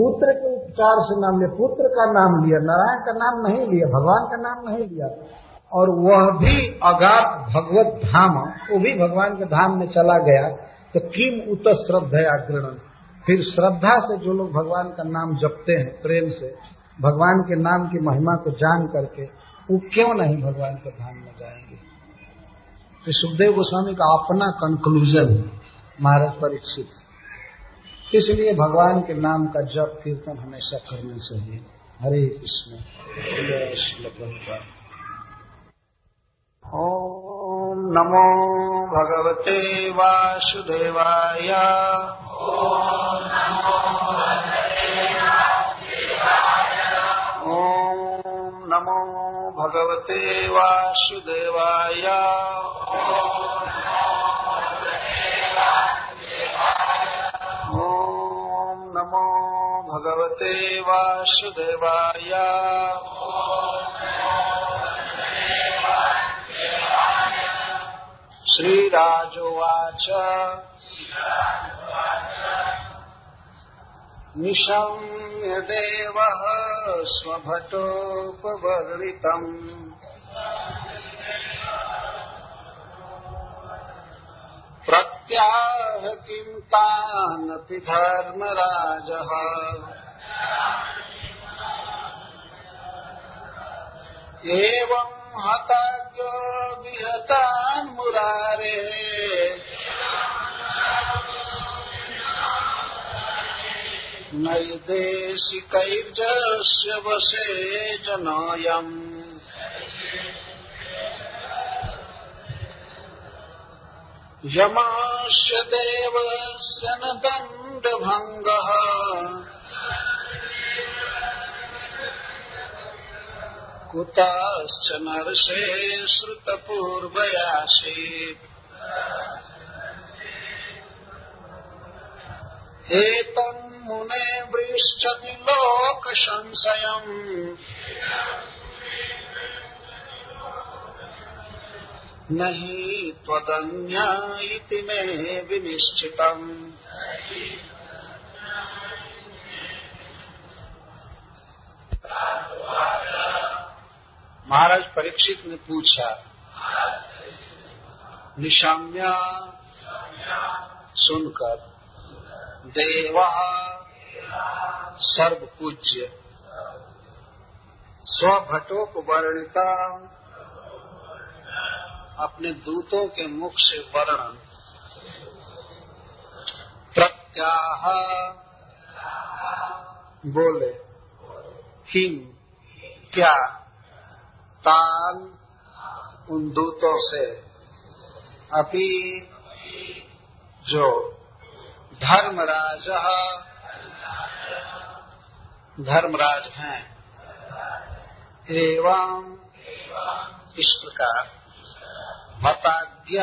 पुत्र के उपचार से नाम लिया, पुत्र का नाम लिया, नारायण का नाम नहीं लिया, भगवान का नाम नहीं लिया। और वह भी अगाध भगवत धाम, वो भी भगवान के धाम में चला गया तो किम उत श्रद्धा ग्रहण। फिर श्रद्धा से जो लोग भगवान का नाम जपते हैं, प्रेम से, भगवान के नाम की महिमा को जान करके, वो क्यों नहीं भगवान के धाम में जाएँगे? तो सुखदेव गोस्वामी का अपना कंक्लूजन महाराज परीक्षित। इसलिए भगवान के नाम का जप कीर्तन हमेशा करना चाहिए। हरे कृष्ण ओम नमो भगवते वासुदेवाय। ओम नमो भगवते वासुदेवाय। भगवते वासुदेवाय श्रीराजोवाच। निशम्य स्वभटोपवर्णितम् प्रत्याह किं तानपि धर्मराजः। एवं हताज्ञो विहतान् मुरारेः। नैदेशिकैर्जस्य वशे जनोऽयम् यमास्य देवस्य न दण्डभङ्गः। कुताश्च नर्षे श्रुतपूर्वयासीत् एतम् मुने पृच्छति लोकसंशयम्। न हि त्वदन्या इति मे विनिश्चितम्। महाराज परीक्षित ने पूछा, निशाम्या, सुनकर, देव सर्वपूज्य। स्वभटोपवर्णिता अपने दूतों के मुख से वर्णन। प्रत्याह, बोले किम क्या? तान उन दूतों से, अभी जो धर्मराज धर्मराज हैं। एवं इस प्रकार मताज्ञ,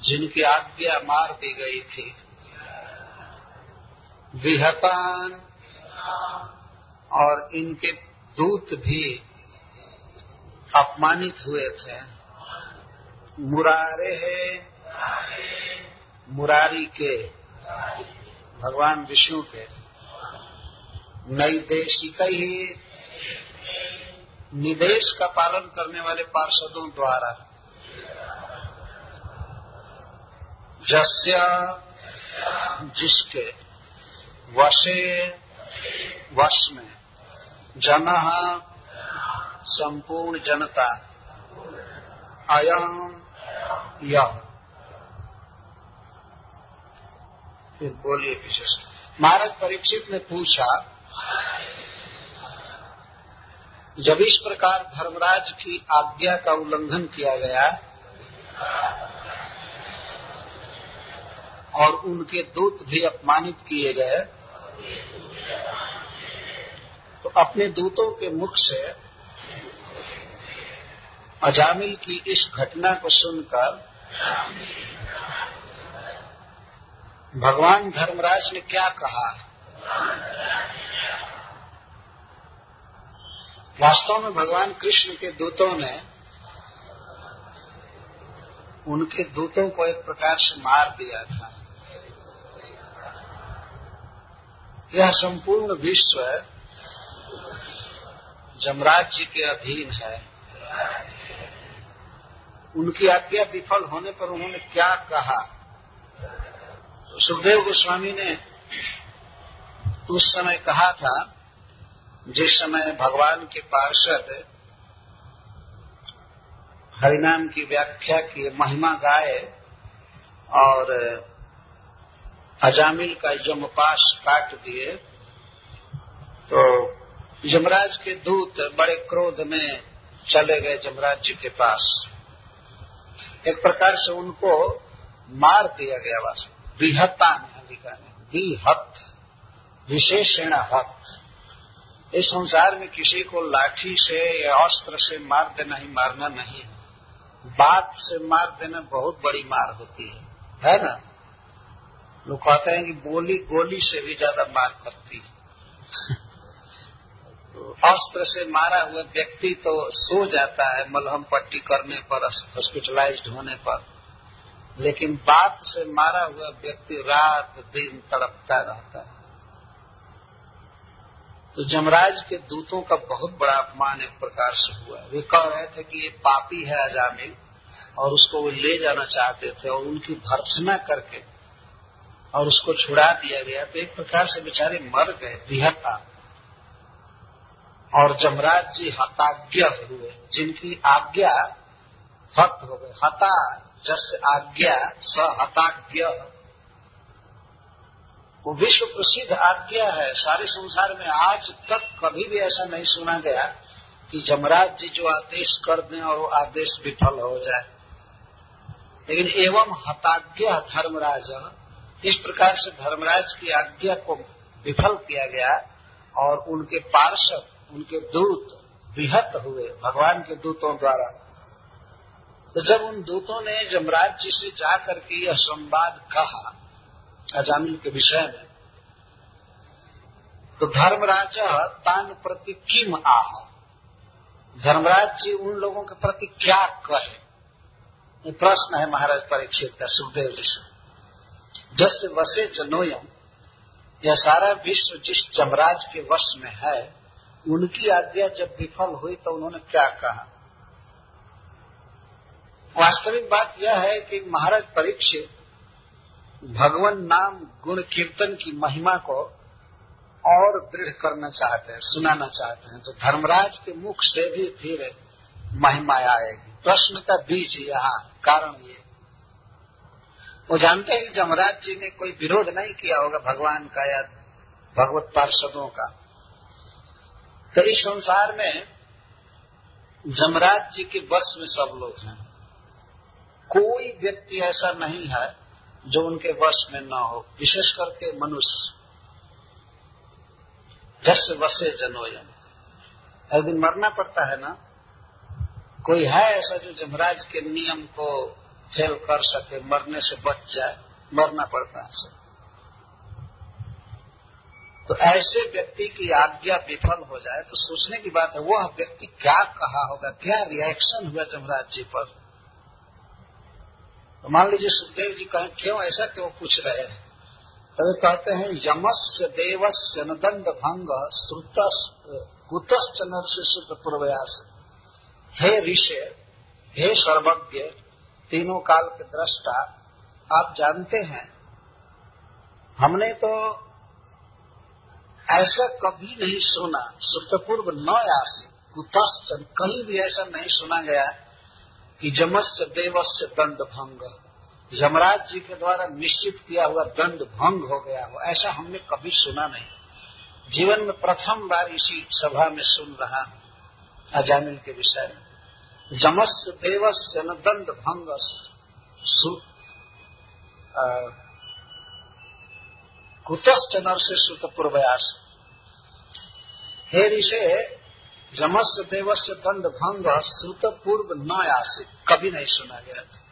जिनकी आज्ञा मार दी गई थी, विहतान और इनके दूत भी अपमानित हुए थे। मुरारे है। मुरारी के, भगवान विष्णु के। नई ही निदेश का पालन करने वाले पार्षदों द्वारा। जस्य जिसके वशे, वश में जन संपूर्ण जनता अयम यह फिर बोलिए विशेष। महाराज परीक्षित ने पूछा, जब इस प्रकार धर्मराज की आज्ञा का उल्लंघन किया गया और उनके दूत भी अपमानित किए गए अपने दूतों के मुख से अजामिल की इस घटना को सुनकर भगवान धर्मराज ने क्या कहा? वास्तव में भगवान कृष्ण के दूतों ने उनके दूतों को एक प्रकार से मार दिया था। यह संपूर्ण विश्व जमराज जी के अधीन है। उनकी आज्ञा विफल होने पर उन्होंने क्या कहा? तो सुखदेव गोस्वामी ने उस समय कहा था, जिस समय भगवान के पार्षद हरिनाम की व्याख्या की महिमा गाए और अजामिल का यमपाश काट दिए तो यमराज के दूत बड़े क्रोध में चले गए यमराज जी के पास। एक प्रकार से उनको मार दिया गया बस बृहत्ता में लिखा है। बिहत। विशेषण हत। इस संसार में किसी को लाठी से या अस्त्र से मार देना ही मारना नहीं बात से मार देना बहुत बड़ी मार होती है। है ना? लोग कहते हैं कि गोली गोली से भी ज़्यादा मार करती है। अस्त्र से मारा हुआ व्यक्ति तो सो जाता है, मलहम पट्टी करने पर हॉस्पिटलाइज्ड होने पर। लेकिन बात से मारा हुआ व्यक्ति रात, दिन तड़पता रहता है। तो जमराज के दूतों का बहुत बड़ा अपमान एक प्रकार से हुआ वे कह रहे थे कि ये पापी है अजामिल, और उसको वो ले जाना चाहते थे, और उनकी भर्सना करके, और उसको छुड़ा दिया गया। तो एक प्रकार से बेचारे मर गए बिहता और जमराज जी हताज्ञ हुए, जिनकी आज्ञा हत हो गए। हता जस आज्ञा स हताज्ञ वो विश्व प्रसिद्ध आज्ञा है। सारे संसार में आज तक कभी भी ऐसा नहीं सुना गया कि जमराज जी जो आदेश कर दें और वो आदेश विफल हो जाए। लेकिन एवं हताज्ञ धर्मराज, इस प्रकार से धर्मराज की आज्ञा को विफल किया गया और उनके पार्षद उनके दूत बृहत हुए भगवान के दूतों द्वारा। तो जब उन दूतों ने जमराज जी से जाकर के यह संवाद कहा, अजामिल के विषय में तो धर्मराज तान प्रति किम आह? धर्मराज जी उन लोगों के प्रति क्या कहे? ये प्रश्न है महाराज परीक्षित का, सुखदेव जी से। जस वसे जनोयम, यह सारा विश्व जिस जमराज के वश में है उनकी आज्ञा जब विफल हुई तो उन्होंने क्या कहा? वास्तविक बात यह है कि महाराज परीक्षित भगवान नाम गुण कीर्तन की महिमा को और दृढ़ करना चाहते हैं, सुनाना चाहते हैं। तो धर्मराज के मुख से भी फिर महिमा आएगी। प्रश्न का बीज यहाँ, कारण ये। वो जानते हैं कि जमराज जी ने कोई विरोध नहीं किया होगा भगवान का या भगवत पार्षदों का। तो इस संसार में जमराज जी के बस में सब लोग हैं। कोई व्यक्ति ऐसा नहीं है जो उनके वश में न हो, विशेष करके मनुष्य। जस वसे जनोयम एक दिन मरना पड़ता है ना? कोई है ऐसा जो जमराज के नियम को फेल कर सके, मरने से बच जाए, मरना पड़ता है। सब तो ऐसे व्यक्ति की आज्ञा विफल हो जाए तो सोचने की बात है, वह व्यक्ति क्या कहा होगा, क्या रिएक्शन हुआ जमराज जी पर? तो मान लीजिए सुखदेव जी कहें, क्यों ऐसा क्यों पूछ रहे हैं? तो वे कहते हैं, यमस्य देवस्य नदंड भंग श्रुत कुतश्च श्रुत पूर्वयास। हे ऋषि, हे सर्वज्ञ, तीनों काल के दृष्टा, आप जानते हैं, हमने तो ऐसा कभी नहीं सुना। श्रुतपूर्व न आसे कुतश्चन कहीं भी ऐसा नहीं सुना गया कि जमस्य देवस्य दंड भंग। यमराज जी के द्वारा निश्चित किया हुआ दंड भंग हो गया हो, ऐसा हमने कभी सुना नहीं। जीवन में प्रथम बार इसी सभा में सुन रहा अजामिल के विषय में। जमस्य देवस्य न दंड भंग। कुतश्च नर से श्रुत पूर्वयास। हे ऋषे जमस्य देवस्य दंड भंग श्रुत पूर्व न आसित कभी नहीं सुना गया था।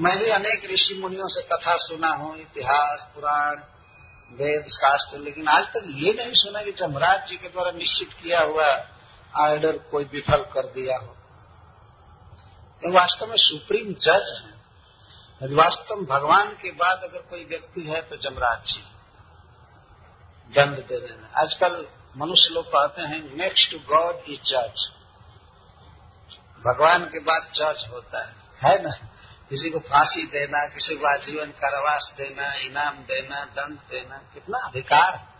मैं भी अनेक ऋषि मुनियों से कथा सुना हूँ, इतिहास, पुराण, वेद, शास्त्र, लेकिन आज तक ये नहीं सुना कि जमराज जी के द्वारा निश्चित किया हुआ आर्डर कोई विफल कर दिया हो। वास्तव में सुप्रीम जज है। वास्तव भगवान के बाद अगर कोई व्यक्ति है तो जमराज जी। दंड देने। में आजकल मनुष्य लोग कहते हैं नेक्स्ट गॉड इज़ जज भगवान के बाद जज होता है। है ना? किसी को फांसी देना, किसी को आजीवन कारावास देना, इनाम देना, दंड देना, कितना अधिकार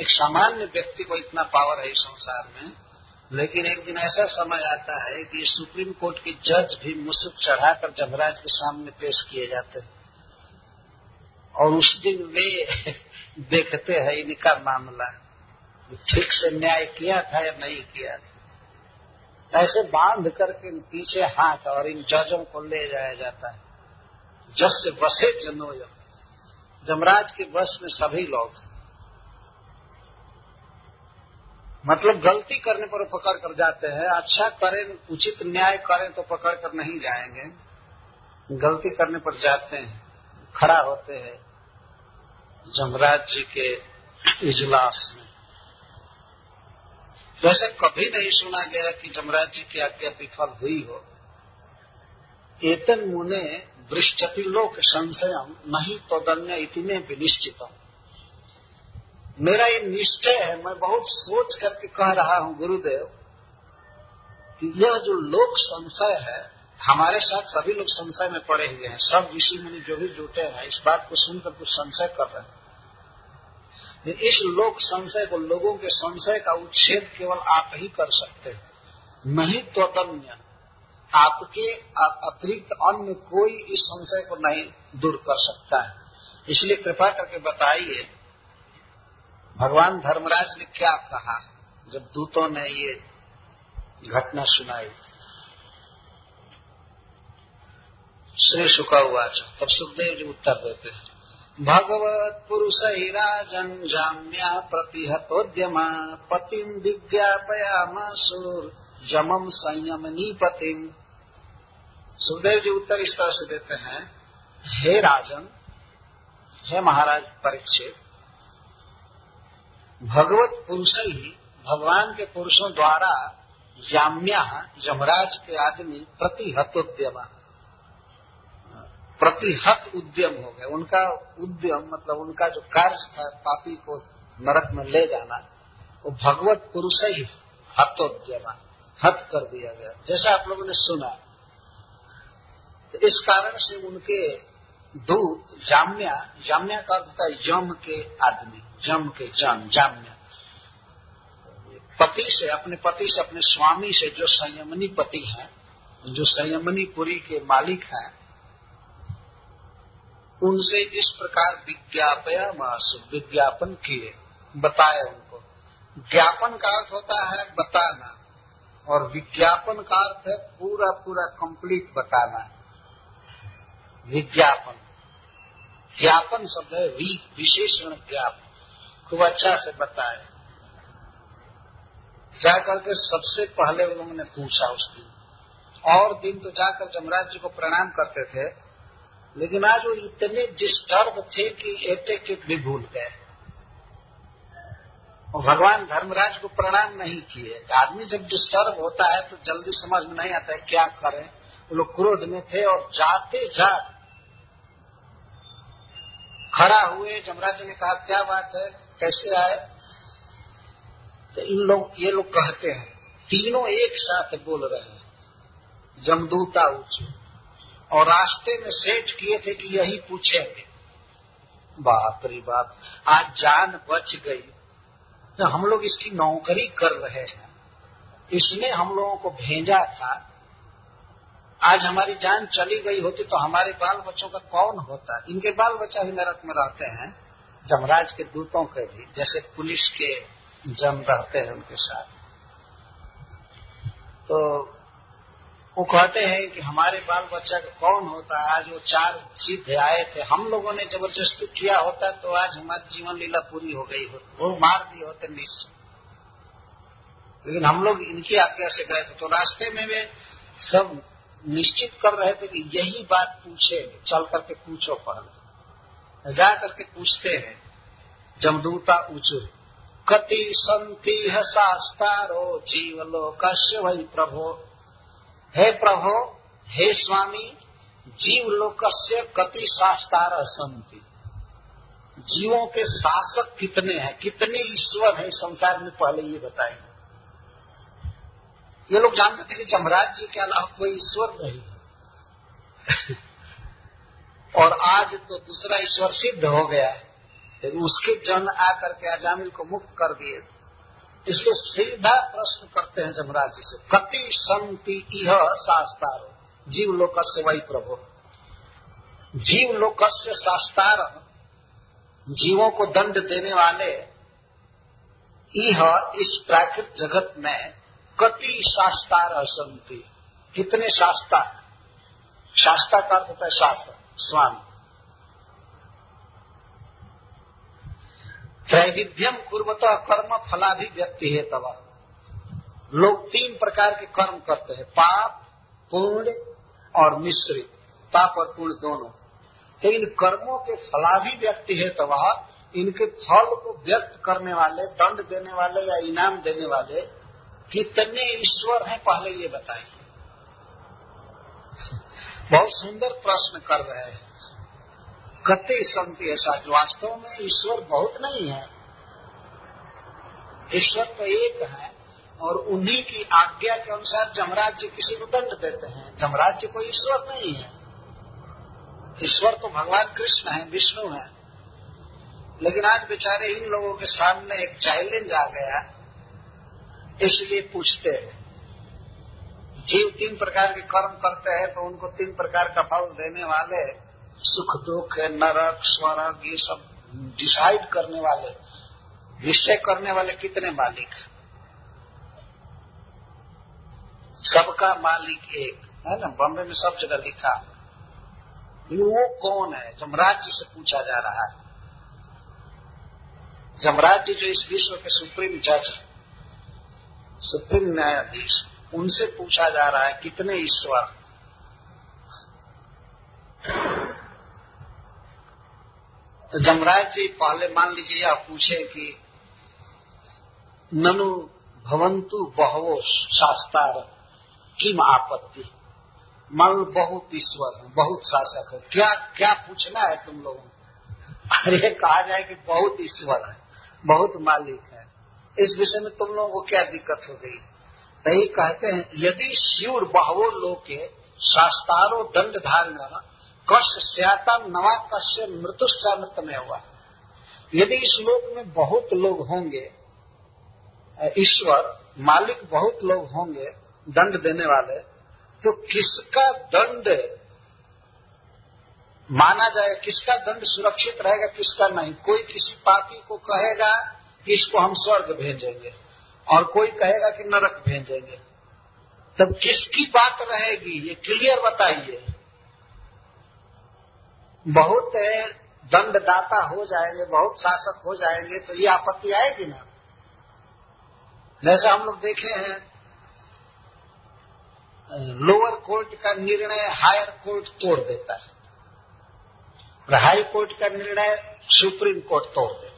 एक सामान्य व्यक्ति को इतना पावर है इस संसार में। लेकिन एक दिन ऐसा समय आता है कि सुप्रीम कोर्ट के जज भी मुसुक चढ़ाकर जमराज के सामने पेश किए जाते हैं। और उस दिन वे देखते हैं इनका मामला ठीक से न्याय किया था या नहीं किया था। ऐसे बाँध करके इन पीछे हाथ और इन जजों को ले जाया जाता है। जज से बसे जनो जमराज के बस में सभी लोग मतलब गलती करने पर पकड़ कर जाते हैं। अच्छा करें, उचित न्याय करें तो पकड़ कर नहीं जाएँगे। गलती करने पर जाते हैं, खड़ा होते हैं जमराज जी के इजलास में। वैसे कभी नहीं सुना गया कि जमराज जी की आज्ञा विफल हुई हो। एतन मुने वृष्टिलोक संशयम, नहीं तो दन्य इतने विनिश्चित मेरा ये निश्चय है, मैं बहुत सोच करके कह रहा हूँ गुरुदेव, कि यह जो लोक संशय है, हमारे साथ सभी लोग संशय में पड़े हुए हैं। सब ऋषि मुनि जो भी जुटे हैं, इस बात को सुनकर कुछ संशय कर रहे हैं। इस लोक संशय को, लोगों के संशय का उच्छेद केवल आप ही कर सकते हैं। नहीं तो अन्य आपके अतिरिक्त अन्य कोई इस संशय को नहीं दूर कर सकता है। इसलिए कृपा करके बताइए भगवान धर्मराज ने क्या कहा जब दूतों ने ये घटना सुनाई? श्री शुका हुआ तब सुखदेव जी उत्तर देते हैं। भगवत पुरुष ही राजन जाम्या प्रतिहतोद्यमा पतिम विज्ञापयामासुर जमम संयम नीपतिम सुखदेव जी उत्तर इस तरह से देते हैं, हे राजन, हे महाराज परीक्षित भगवत पुरुष ही भगवान के पुरुषों द्वारा जाम्या यमराज के आदमी प्रतिहतोद्यमा प्रतिहत उद्यम। हो गए। उनका उद्यम मतलब उनका जो कार्य था, पापी को नरक में ले जाना, वो भगवत पुरुष ही हतोद्यम हत कर दिया गया। जैसा आप लोगों ने सुना तो इस कारण से उनके दूत जाम्या जाम्या का अर्थ है यम के आदमी। जम के जम जाम्या पति से, अपने पति से, अपने स्वामी से जो संयमनी पति हैं, जो संयमनी पुरी के मालिक है, उनसे इस प्रकार विज्ञापया विज्ञापन किए बताया उनको। ज्ञापन का अर्थ होता है बताना, और विज्ञापन का अर्थ है पूरा पूरा कंप्लीट बताना। विज्ञापन। ज्ञापन शब्द है विशेषण ज्ञापन। खूब अच्छा से बताए। जाकर के सबसे पहले उन्होंने पूछा उस दिन। और दिन तो जाकर जमराज जी को प्रणाम करते थे, लेकिन आज वो इतने डिस्टर्ब थे कि एटे के भी भूल गए। और भगवान धर्मराज को प्रणाम नहीं किए। आदमी जब डिस्टर्ब होता है तो जल्दी समझ में नहीं आता है क्या करें। वो लोग क्रोध में थे और जाते जा खड़ा हुए। जमराज ने कहा, क्या बात है? कैसे आए? तो इन लोग, ये लोग कहते हैं, तीनों एक साथ बोल रहे हैं, जमदूता ऊँचे। और रास्ते में सेट किए थे कि यही पूछेंगे। बाप रे बाप, आज जान बच गई। तो हम लोग इसकी नौकरी कर रहे हैं। इसने हम लोगों को भेजा था। आज हमारी जान चली गई होती तो हमारे बाल बच्चों का कौन होता? इनके बाल बच्चा भी नरक में रहते हैं। जमराज के दूतों के भी, जैसे पुलिस के जम रहते हैं उनके साथ। तो वो कहते हैं कि हमारे बाल बच्चा का कौन होता? आज वो चार सिद्ध आए थे। हम लोगों ने ज़बरदस्ती किया होता तो आज हमारी जीवन लीला पूरी हो गई होती। वो मार दिए होते निश्चय लेकिन हम लोग इनकी आज्ञा से गए थे। तो रास्ते में वे सब निश्चित कर रहे थे कि यही बात पूछे। चल करके पूछो पहले। जा करके पूछते हैं, जमदूता ऊंचू, कति संति शास्तारो जीवलोक वही प्रभो। हे प्रभो, हे स्वामी जीव लोक से कति शास्तार संति। जीवों के शासक कितने हैं, कितने ईश्वर हैं संसार में पहले ये बताएँ ये लोग जानते थे कि जमराज जी के अलावा कोई ईश्वर नहीं और आज तो दूसरा ईश्वर सिद्ध हो गया है। लेकिन उसके जन आकर के अजामिल को मुक्त कर दिए। इसको सीधा प्रश्न करते हैं जमराज जी से, कति संति यह शास्तार जीव लोक से वही प्रभु। जीव लोक से शास्तार जीवों को दंड देने वाले यह इस प्राकृत जगत में कति शास्तार संति कितने शास्ता शास्ता का होता है शास्त्र। स्वामी। त्रैविध्यम कुर्वत कर्म फलाभिव्यक्ति है तब लोग तीन प्रकार के कर्म करते हैं, पाप, पुण्य और मिश्रित। पाप और पुण्य दोनों। तो इन कर्मों के फलाभिव्यक्ति है तब इनके फल को व्यक्त करने वाले, दंड देने वाले या इनाम देने वाले कितने ईश्वर हैं पहले ये बताइए। बहुत सुंदर प्रश्न कर रहे हैं। कते संति ऐसा वास्तव में ईश्वर बहुत नहीं है। ईश्वर तो एक है और उन्हीं की आज्ञा के अनुसार जमराज जी किसी को दंड देते हैं। जमराज जी कोई ईश्वर नहीं है। ईश्वर तो भगवान कृष्ण है, विष्णु है। लेकिन आज बेचारे इन लोगों के सामने एक चैलेंज आ गया, इसलिए पूछते हैं। जीव तीन प्रकार के कर्म करते हैं तो उनको तीन प्रकार का फल देने वाले, सुख, दुख, नरक, स्वर्ग, ये सब डिसाइड करने वाले, निश्चय करने वाले कितने मालिक सबका मालिक एक, है ना? बॉम्बे में सब जगह लिखा। वो कौन है? जमराज जी से पूछा जा रहा है। जमराज जी जो इस विश्व के सुप्रीम जज, सुप्रीम न्यायाधीश उनसे पूछा जा रहा है, कितने ईश्वर? तो जमराज जी पहले मान लीजिए आप पूछे कि, ननु भवंतु बहवो शास्तार, किम आपत्ति? मान बहुत ईश्वर है बहुत शासक है। क्या क्या पूछना है तुम लोगों अरे, कहा जाए कि बहुत ईश्वर है, बहुत मालिक है। इस विषय में तुम लोगों को क्या दिक्कत हो गई? तो ये कहते हैं, यदि शिव बहवो लोके शास्तारो दंड धारण कश स्याता नवा कश्य मृत्युश्चा मृत में हुआ। यदि इस लोक में बहुत लोग होंगे ईश्वर, मालिक बहुत लोग होंगे, दंड देने वाले तो किसका दंड माना जाएगा किसका दंड सुरक्षित रहेगा, किसका नहीं? कोई किसी पापी को कहेगा कि इसको हम स्वर्ग भेजेंगे। और कोई कहेगा कि नरक भेजेंगे। तब किसकी बात रहेगी? ये क्लियर बताइए। बहुत दंडदाता हो जाएँगे, बहुत शासक हो जाएँगे तो ये आपत्ति आएगी ना? जैसे हम लोग देखे हैं लोअर कोर्ट का निर्णय हायर कोर्ट तोड़ देता है। और हाई कोर्ट का निर्णय सुप्रीम कोर्ट तोड़ देता है।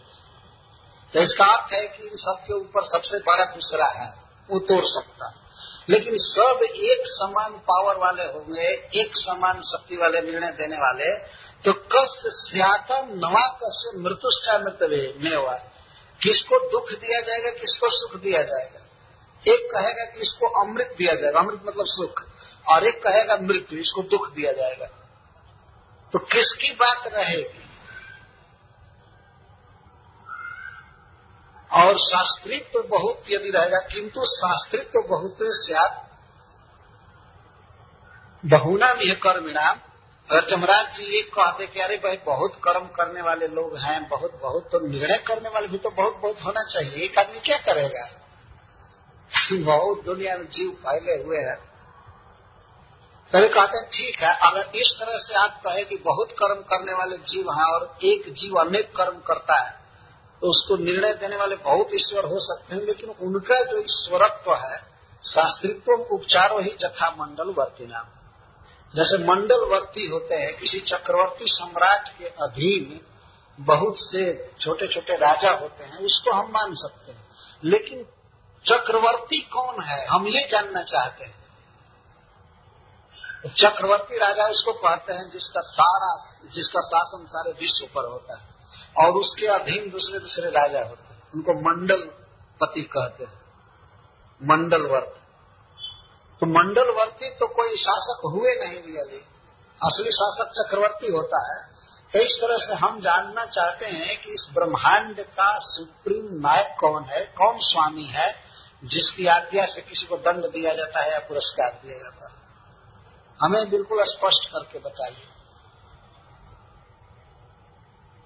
तो इसका अर्थ है कि इन सबके ऊपर सबसे बड़ा दूसरा है, वो तोड़ सकता। लेकिन सब एक समान पावर वाले होंगे, एक समान शक्ति वाले, निर्णय देने वाले तो कस स्यातम नवा कस मृत्युष्टा मृत्यु में हुआ। किसको दुख दिया जाएगा, किसको सुख दिया जाएगा? एक कहेगा कि इसको अमृत दिया जाएगा। अमृत मतलब सुख। और एक कहेगा मृत्यु, इसको दुख दिया जाएगा। तो किसकी बात रहेगी? और शास्त्रित्व तो बहुत यदि रहेगा, किंतु शास्त्रित्व तो बहुत स्यात बहुना भी है कर्मिणाम अगर जमराज जी ये कहते कि, अरे भाई, बहुत कर्म करने वाले लोग हैं, बहुत बहुत तो निर्णय करने वाले भी तो बहुत बहुत होना चाहिए। एक आदमी क्या करेगा? बहुत दुनिया में जीव फैले हुए हैं। तभी कहते हैं, ठीक है, अगर इस तरह से आप कहे कि बहुत कर्म करने वाले जीव हैं और एक जीव अनेक कर्म करता है तो उसको निर्णय देने वाले बहुत ईश्वर हो सकते हैं, लेकिन उनका जो ईश्वरत्व है, शास्त्रित्व उपचारो ही जथा मंडल वर्ती नाम जैसे मंडलवर्ती होते हैं, किसी चक्रवर्ती सम्राट के अधीन बहुत से छोटे छोटे राजा होते हैं, उसको हम मान सकते हैं। लेकिन चक्रवर्ती कौन है, हम ये जानना चाहते हैं। चक्रवर्ती राजा उसको कहते हैं जिसका सारा, जिसका शासन सारे विश्व पर होता है। और उसके अधीन दूसरे दूसरे राजा होते हैं। उनको मंडल पति कहते हैं। मंडलवर्त। तो मंडलवर्ती तो कोई शासक हुए नहीं रियली असली शासक चक्रवर्ती होता है। तो इस तरह से हम जानना चाहते हैं कि इस ब्रह्मांड का सुप्रीम नायक कौन है, कौन स्वामी है, जिसकी आज्ञा से किसी को दंड दिया जाता है या पुरस्कार दिया जाता है। हमें बिल्कुल स्पष्ट करके बताइए।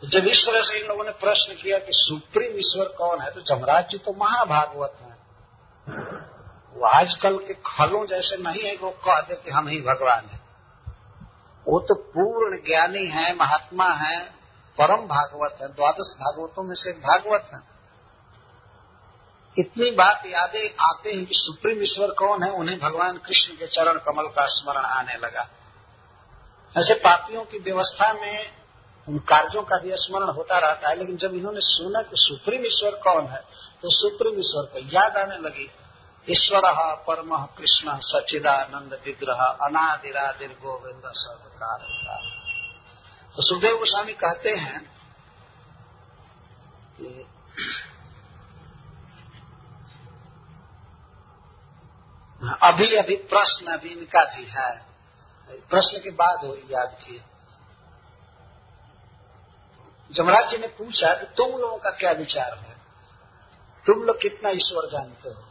जब इस तरह से इन लोगों ने प्रश्न किया कि सुप्रीम ईश्वर कौन है तो जमराज जी तो महाभागवत हैं। वो आजकल के खलों जैसे नहीं है कि वो कह दे कि हम ही भगवान हैं। वो तो पूर्ण ज्ञानी है, महात्मा है, परम भागवत है, द्वादश भागवतों में से भागवत है। इतनी बात यादें आते हैं कि सुप्रीम ईश्वर कौन है, उन्हें भगवान कृष्ण के चरण कमल का स्मरण आने लगा। ऐसे पापियों की व्यवस्था में उन कार्यों का भी स्मरण होता रहता है, लेकिन जब इन्होंने सुना कि सुप्रीम ईश्वर कौन है तो सुप्रीम ईश्वर को याद आने लगी, ईश्वर परम कृष्ण सचिदानंद विग्रह अनादिरादिर गोविंद सर्वकार। तो सुखदेव गोस्वामी कहते हैं कि अभी अभी प्रश्न अभी इनका भी है। प्रश्न के बाद हो याद किए। जमराज जी ने पूछा कि तुम लोगों का क्या विचार है, तुम लोग कितना ईश्वर जानते हो?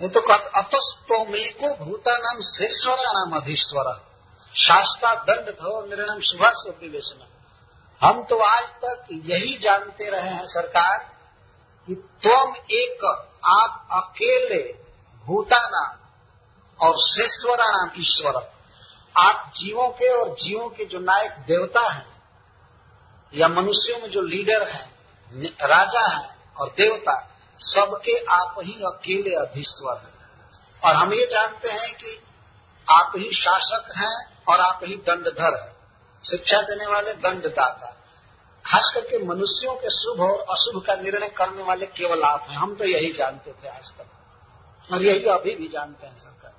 ये तो अतस्तोमेको भूता नाम शेश्वरा नाम अधीश्वर। शास्ता दंड धो निर्णय सुभाष विवेचना हम तो आज तक यही जानते रहे हैं सरकार कि तुम एक, आप अकेले भूताना और शेश्वरा नाम ईश्वर। आप जीवों के और जीवों के जो नायक देवता हैं या मनुष्यों में जो लीडर है, राजा है और देवता, सबके आप ही अकेले अधीश्वर हैं। और हम ये जानते हैं कि आप ही शासक हैं और आप ही दंडधर है। शिक्षा देने वाले दंडदाता। खास करके मनुष्यों के शुभ और अशुभ का निर्णय करने वाले केवल आप हैं। हम तो यही जानते थे आज तक और यही अभी भी जानते हैं सरकार।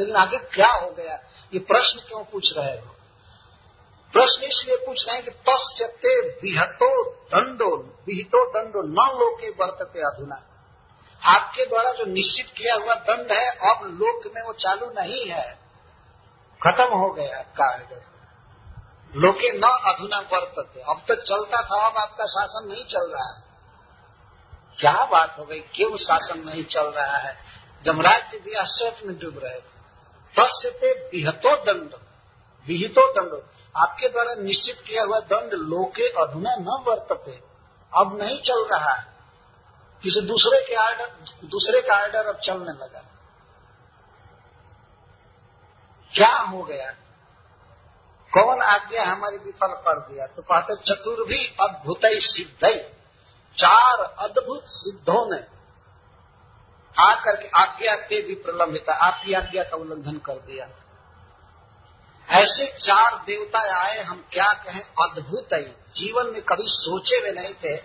लेकिन आगे क्या हो गया? ये प्रश्न क्यों पूछ रहे हो? प्रश्न इसलिए पूछ रहे हैं कि तस्ते विहतो दंडो, विहितो दंडो न लोके वर्तते अधुना। आपके द्वारा जो निश्चित किया हुआ दंड है, अब लोक में वो चालू नहीं है। खत्म हो गया कार्य लोके न अधुना वर्तते। अब तक चलता था, अब आपका शासन नहीं चल रहा है। क्या बात हो गई? क्यों शासन नहीं चल रहा है? जमराज जी भी आश्चर्य में डूब रहे। थे तस्ते विहतो दंड, विहितो दंड। आपके द्वारा निश्चित किया हुआ दंड लोके अधुना न वर्तते। अब नहीं चल रहा है। किसी दूसरे के आर्डर दूसरे का आर्डर अब चलने लगा। क्या हो गया? कौन आज्ञा हमारी विफल कर दिया? तो कहते चतुर्भी अद्भुत सिद्ध। चार अद्भुत सिद्धों ने आकर के आज्ञा के भी प्रलंबित, आपकी आज्ञा का उल्लंघन कर दिया। ऐसे चार देवता आए, हम क्या कहें? अद्भुत ही। जीवन में कभी सोचे हुए नहीं थे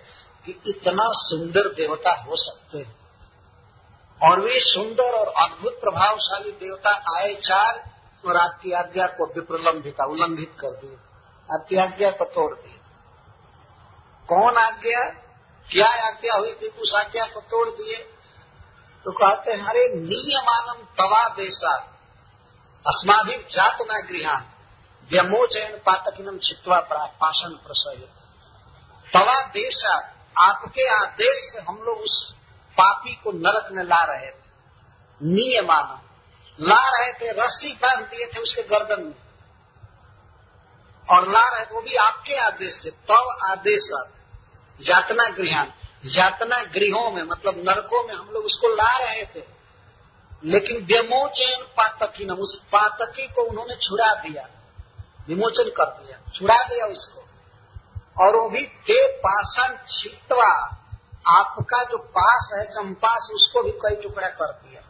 कि इतना सुंदर देवता हो सकते हैं। और वे सुंदर और अद्भुत प्रभावशाली देवता आए चार और आपकी आज्ञा को विप्रलंबिता, उल्लंघित कर दिए। आपकी आज्ञा को तोड़ दिए। कौन आज्ञा? क्या आज्ञा हुई? थी उस आज्ञा को तोड़ दिए। तो कहते हैं, अरे, नियमानम तवा देशा अस्माभि जात न गृहान। व्यमोचयन पातकिनम छित्वा पाषण प्रसय। तवा देश, आपके आदेश से हम लोग उस पापी को नरक में ला रहे थे। नियमान। ला रहे थे, रस्सी बाँध दिए थे उसके गर्दन में। और ला रहे थे, वो भी आपके आदेश से, तव आदेश यातना गृहान। यातना गृहों में मतलब नरकों में हम लोग उसको ला रहे थे। लेकिन विमोचन पातकी उस पातकी को उन्होंने छुड़ा दिया। विमोचन कर दिया। छुड़ा दिया उसको। और वो भी ते पाषण छितवा आपका जो पास है चंपास उसको भी कई टुकड़ा कर दिया।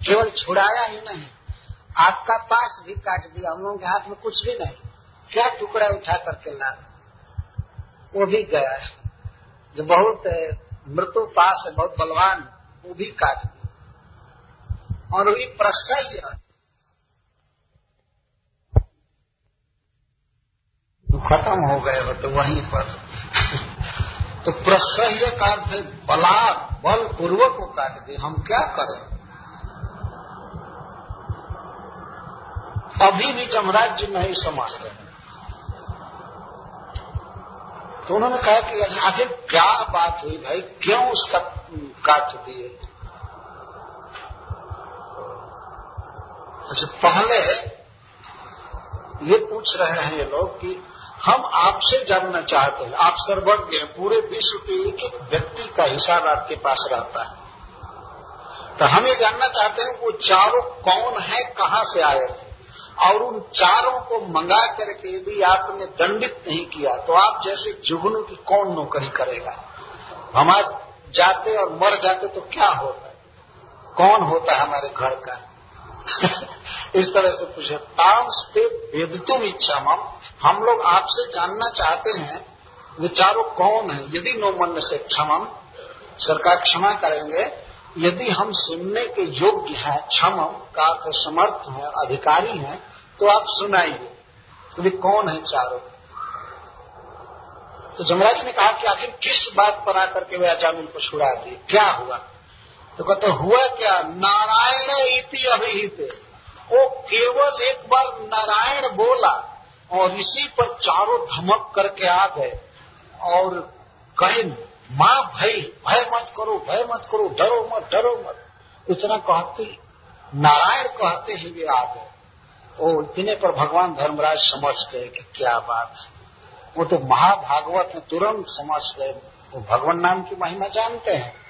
केवल छुड़ाया ही नहीं, आपका पास भी काट दिया। हम लोगों के हाथ में कुछ भी नहीं। क्या टुकड़ा उठा करके ला वो भी गया। जो बहुत मृत्यु पास है, बहुत बलवान, वो भी काट दिया और वही प्रसय खत्म हो गए हो तो वहीं पर। तो प्रसह्य का अर्थ बलात् बल पूर्वक को काट दे हम क्या करें? अभी भी जमराज जी नहीं समझ रहे तो उन्होंने कहा कि आखिर क्या बात हुई भाई? क्यों उसका काट दिए? अच्छा पहले ये पूछ रहे हैं ये लोग कि हम आपसे जानना चाहते हैं, आप सर्वज्ञ हैं, पूरे विश्व के एक एक व्यक्ति का हिसाब आपके पास रहता है। तो हम ये जानना चाहते हैं वो चारों कौन है, कहाँ से आए थे? और उन चारों को मंगा करके यदि आपने दंडित नहीं किया तो आप जैसे जुगनू की कौन नौकरी करेगा? हम आज जाते और मर जाते तो क्या होता? है कौन होता है हमारे घर का? इस तरह से पूछे, तांस पे वेदतुम इच्छा मम हम लोग आपसे जानना चाहते हैं वे चारों कौन है? यदि नो मन से क्षमम, सरकार क्षमा करेंगे। यदि हम सुनने के योग्य हैं क्षम का तो समर्थ है, अधिकारी हैं तो आप सुनाइए। वे कौन है चारों? तो जमराज ने कहा कि आखिर किस बात पर आकर के वे अजामिल को छुड़ा दिए? क्या हुआ? तो कहते, हुआ क्या? नारायण इति अभिहित। वो केवल एक बार नारायण बोला और इसी पर चारों धमक करके आ गए और कहे, माँ भय भय मत करो, भय मत करो, डरो मत डरो मत। इतना कहते, नारायण कहते ही वे आ गए। वो इतने पर भगवान धर्मराज समझ गए कि क्या बात है। वो तो महाभागवत में तुरंत समझ गए। वो भगवान नाम की महिमा जानते हैं।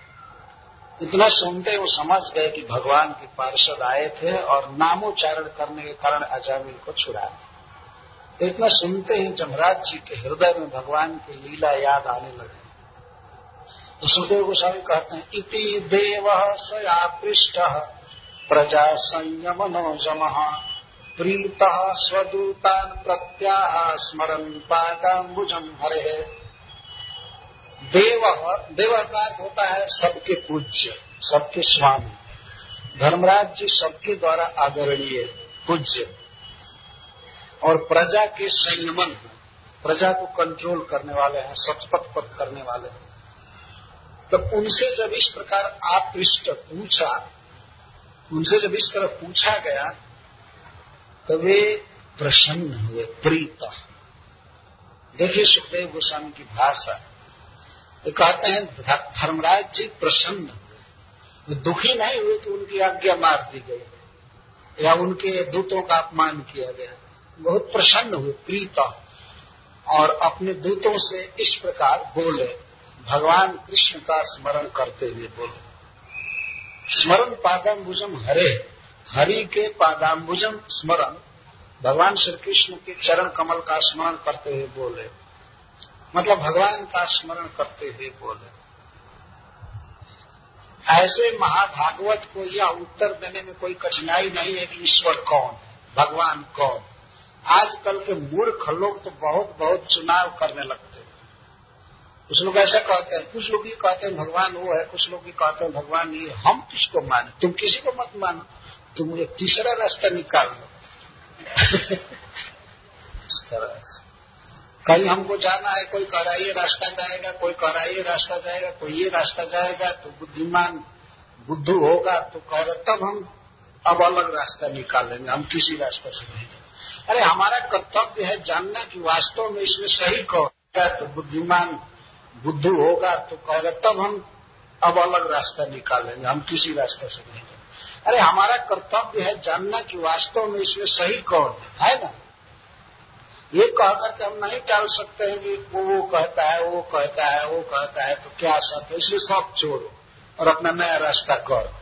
इतना सुनते वो समझ गए कि भगवान के पार्षद आए थे और नामोच्चारण करने के कारण अजामिल को छुड़ा थे तो इतना सुनते ही जमराज जी के हृदय में भगवान की लीला याद आने लगे। तो सुखदेव गोस्वामी कहते हैं, इति देव सया पृष्ठ प्रजा संयमनो जम, प्रीत स्वदूतान प्रत्याह स्मरण पादाम्बुजम हरे। देव देव का होता है सबके पूज्य, सबके स्वामी। धर्मराज जी सबके द्वारा आदरणीय, पूज्य। और प्रजा के संयमन, प्रजा को कंट्रोल करने वाले हैं सचपथ पथ करने वाले हैं। तो उनसे जब इस प्रकार आपृष्ट पूछा, उनसे जब इस तरह पूछा गया तो वे प्रसन्न हुए, प्रीत। देखिए सुखदेव गोस्वामी की भाषा। तो कहते हैं धर्मराज जी प्रसन्न। दुखी नहीं हुए कि उनकी आज्ञा मार दी गई या उनके दूतों का अपमान किया गया बहुत प्रसन्न हुए, प्रीत। और अपने दूतों से इस प्रकार बोले, भगवान कृष्ण का स्मरण करते हुए बोले, स्मरण पादाम्बुजम हरे, हरि के पादाम्बुजम स्मरण। भगवान श्री कृष्ण के चरण कमल का स्मरण करते हुए बोले मतलब भगवान का स्मरण करते हुए बोले ऐसे महाभागवत को यह उत्तर देने में कोई कठिनाई नहीं है कि ईश्वर कौन है भगवान कौन। आजकल के मूर्ख लोग तो बहुत बहुत चुनाव करने लगते हैं। कुछ लोग ऐसा कहते हैं, कुछ लोग ये कहते हैं, भगवान वो है, कुछ लोग ये कहते हैं, भगवान ये हम किसको माने? तुम किसी को मत मानो। तुम मुझे तीसरा रास्ता निकाल लो इस तरह से। कहीं हमको जाना है, कोई कह रहा ये रास्ता जाएगा, कोई कह रहा ये रास्ता जाएगा, कोई ये रास्ता जाएगा तो बुद्धिमान बुद्धू होगा तो कहेगा तब हम अब अलग रास्ता निकाल लेंगे हम किसी रास्ते से नहीं अरे, हमारा कर्तव्य है जानना कि वास्तव में इसमें सही है तो बुद्धिमान बुद्धू होगा तो कहेगा तब हम अब अलग रास्ता निकाल लेंगे हम किसी रास्ते से नहीं अरे, हमारा कर्तव्य है जानना कि वास्तव में इसमें सही कौन है है ना? ये कह करके हम नहीं टाल सकते हैं कि वो वो कहता है, वो कहता है, वो कहता है तो क्या सत्य है? इसलिए सब छोड़ो और अपना नया रास्ता करो।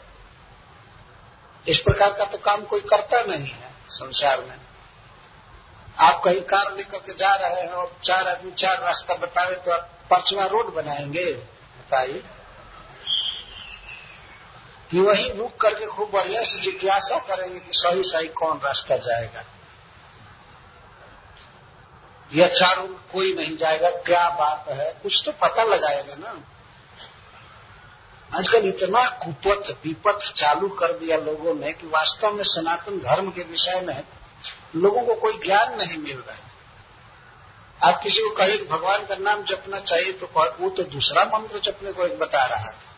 इस प्रकार का तो काम कोई करता नहीं है संसार में। आप कहीं कार लेकर के जा रहे हैं और चार आदमी चार रास्ता बतावे तो आप पांचवा रोड बनाएँगे, बताइए। कि वही रुक करके खूब बढ़िया से जिज्ञासा करेंगे कि सही सही कौन रास्ता जाएगा। या चारों कोई नहीं जाएगा, क्या बात है? कुछ तो पता लगाएगा ना। आजकल इतना कुपथ, विपथ चालू कर दिया लोगों ने कि वास्तव में सनातन धर्म के विषय में लोगों को कोई ज्ञान नहीं मिल रहा है। आप किसी को कहिए कि भगवान का नाम जपना चाहिए तो वो तो दूसरा मंत्र जपने को एक बता रहा था।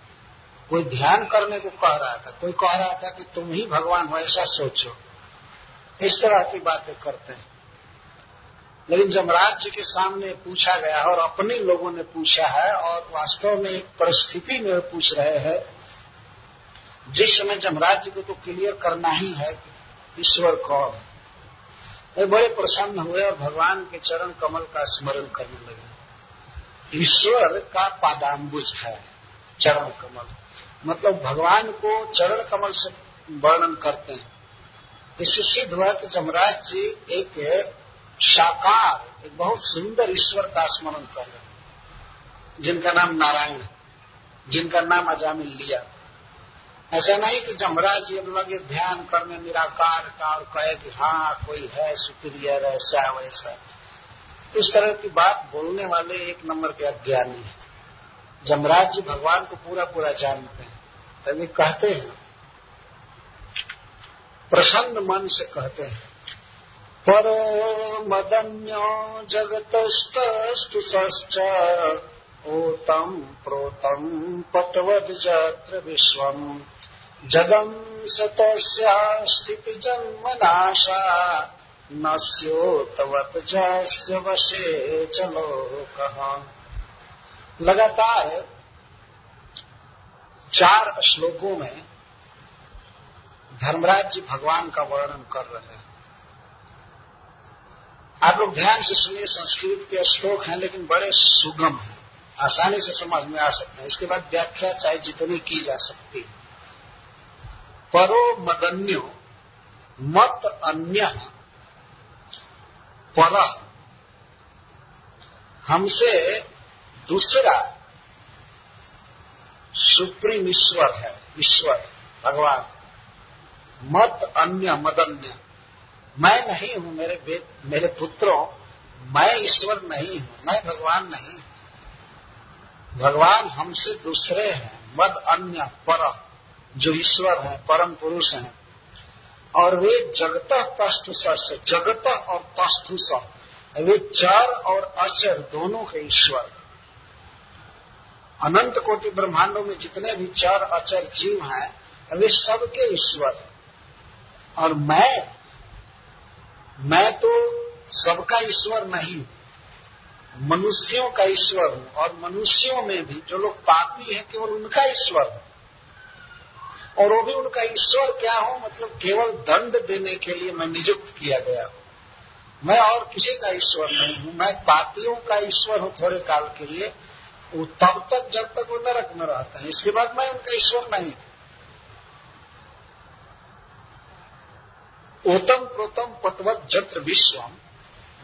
कोई ध्यान करने को कह रहा था, कोई कह रहा था कि तुम ही भगवान हो, ऐसा सोचो। इस तरह की बातें करते हैं। लेकिन जमराज जी के सामने पूछा गया है और अपने लोगों ने पूछा है और वास्तव में एक परिस्थिति में पूछ रहे हैं, जिस समय जमराज जी को तो क्लियर करना ही है ईश्वर कौन वे बड़े प्रसन्न हुए और भगवान के चरण कमल का स्मरण करने लगे। ईश्वर का पादाम्बुज है, चरण कमल। मतलब भगवान को चरण कमल से वर्णन करते हैं। इससे सिद्ध हुआ कि जमराज जी एक साकार, एक बहुत सुंदर ईश्वर का स्मरण कर रहे हैं। जिनका नाम नारायण जिनका नाम अजामिल लिया। ऐसा नहीं कि जमराज जी लगे ध्यान करने निराकार का और कहे कि हाँ कोई है सुपीरियर ऐसा, वैसा। इस तरह की बात बोलने वाले एक नंबर के अज्ञानी है। जमराज जी भगवान को पूरा पूरा जानते हैं। तभी कहते हैं, प्रसन्न मन से कहते हैं पर मदन्यो जगतस्तस्तु सश्च। ओतम प्रोतम पटवद जत्र विश्वम। जगम सतस्या स्थिति जन्म नाशा नस्योतवत जस्य वशे चलो कहा लगातार चार श्लोकों में धर्मराज जी भगवान का वर्णन कर रहे हैं। आप लोग ध्यान से सुनिए, संस्कृत के श्लोक हैं, लेकिन बड़े सुगम हैं। आसानी से समझ में आ सकते हैं। इसके बाद व्याख्या चाहे जितनी की जा सकती परो मदन्यो, मत अन्य, पर। हमसे दूसरा सुप्रीम ईश्वर है, ईश्वर, भगवान। मत अन्य, मदन्य। मैं नहीं हूँ, मेरे मेरे पुत्रों, मैं ईश्वर नहीं हूँ, मैं भगवान नहीं भगवान हमसे दूसरे हैं, मद अन्य पर, जो ईश्वर है, परम पुरुष हैं। और वे जगत तस्थुस जगत और तस्थुस वे चर और अचर दोनों के ईश्वर। अनंत कोटि ब्रह्मांडों में जितने भी चर अचर जीव हैं, वे सबके ईश्वर। और मैं मैं तो सबका ईश्वर नहीं हूँ। मनुष्यों का ईश्वर हूँ और मनुष्यों में भी जो लोग पापी हैं केवल उनका ईश्वर हूँ। और वो भी उनका ईश्वर क्या हो? मतलब केवल दंड देने के लिए मैं नियुक्त किया गया हूँ। मैं और किसी का ईश्वर नहीं हूँ। मैं पापियों का ईश्वर हूँ थोड़े काल के लिए। वो तब तक जब तक वो नरक में रहता है। इसके बाद मैं उनका ईश्वर नहीं उत्तम प्रोतम पटवत जत्र विश्वम।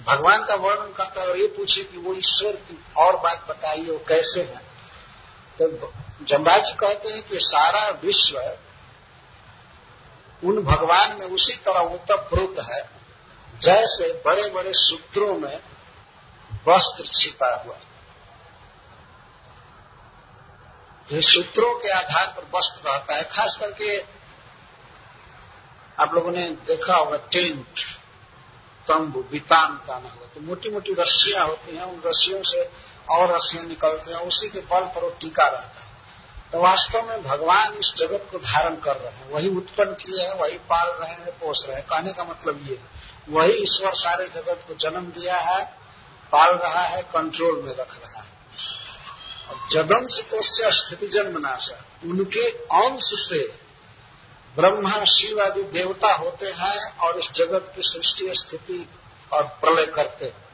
भगवान का वर्णन करता है और ये पूछे कि वो ईश्वर की और बात बताइए, वो कैसे है? तो जमराज जी कहते हैं कि सारा विश्व उन भगवान में उसी तरह उत्तप्रोत है, जैसे बड़े बड़े सूत्रों में वस्त्र छिपा हुआ है। सूत्रों के आधार पर वस्त्र रहता है, खास करके आप लोगों ने देखा होगा, टेंट, तंबू, बितान ताना ना हो तो मोटी मोटी रस्सियाँ होती हैं, उन रस्सियों से और रस्सियाँ निकलती हैं, उसी के बल पर वो टीका रहता है। तो वास्तव में भगवान इस जगत को धारण कर रहे हैं। वही उत्पन्न किए हैं, वही पाल रहे हैं पोष रहे हैं। कहने का मतलब ये है, वही ईश्वर सारे जगत को जन्म दिया है, पाल रहा है कंट्रोल में रख रहा है। और जदंश तो स्थिति जन्म नाशा उनके अंश से ब्रह्मा शिव आदि देवता होते हैं और इस जगत की सृष्टि स्थिति और प्रलय करते हैं।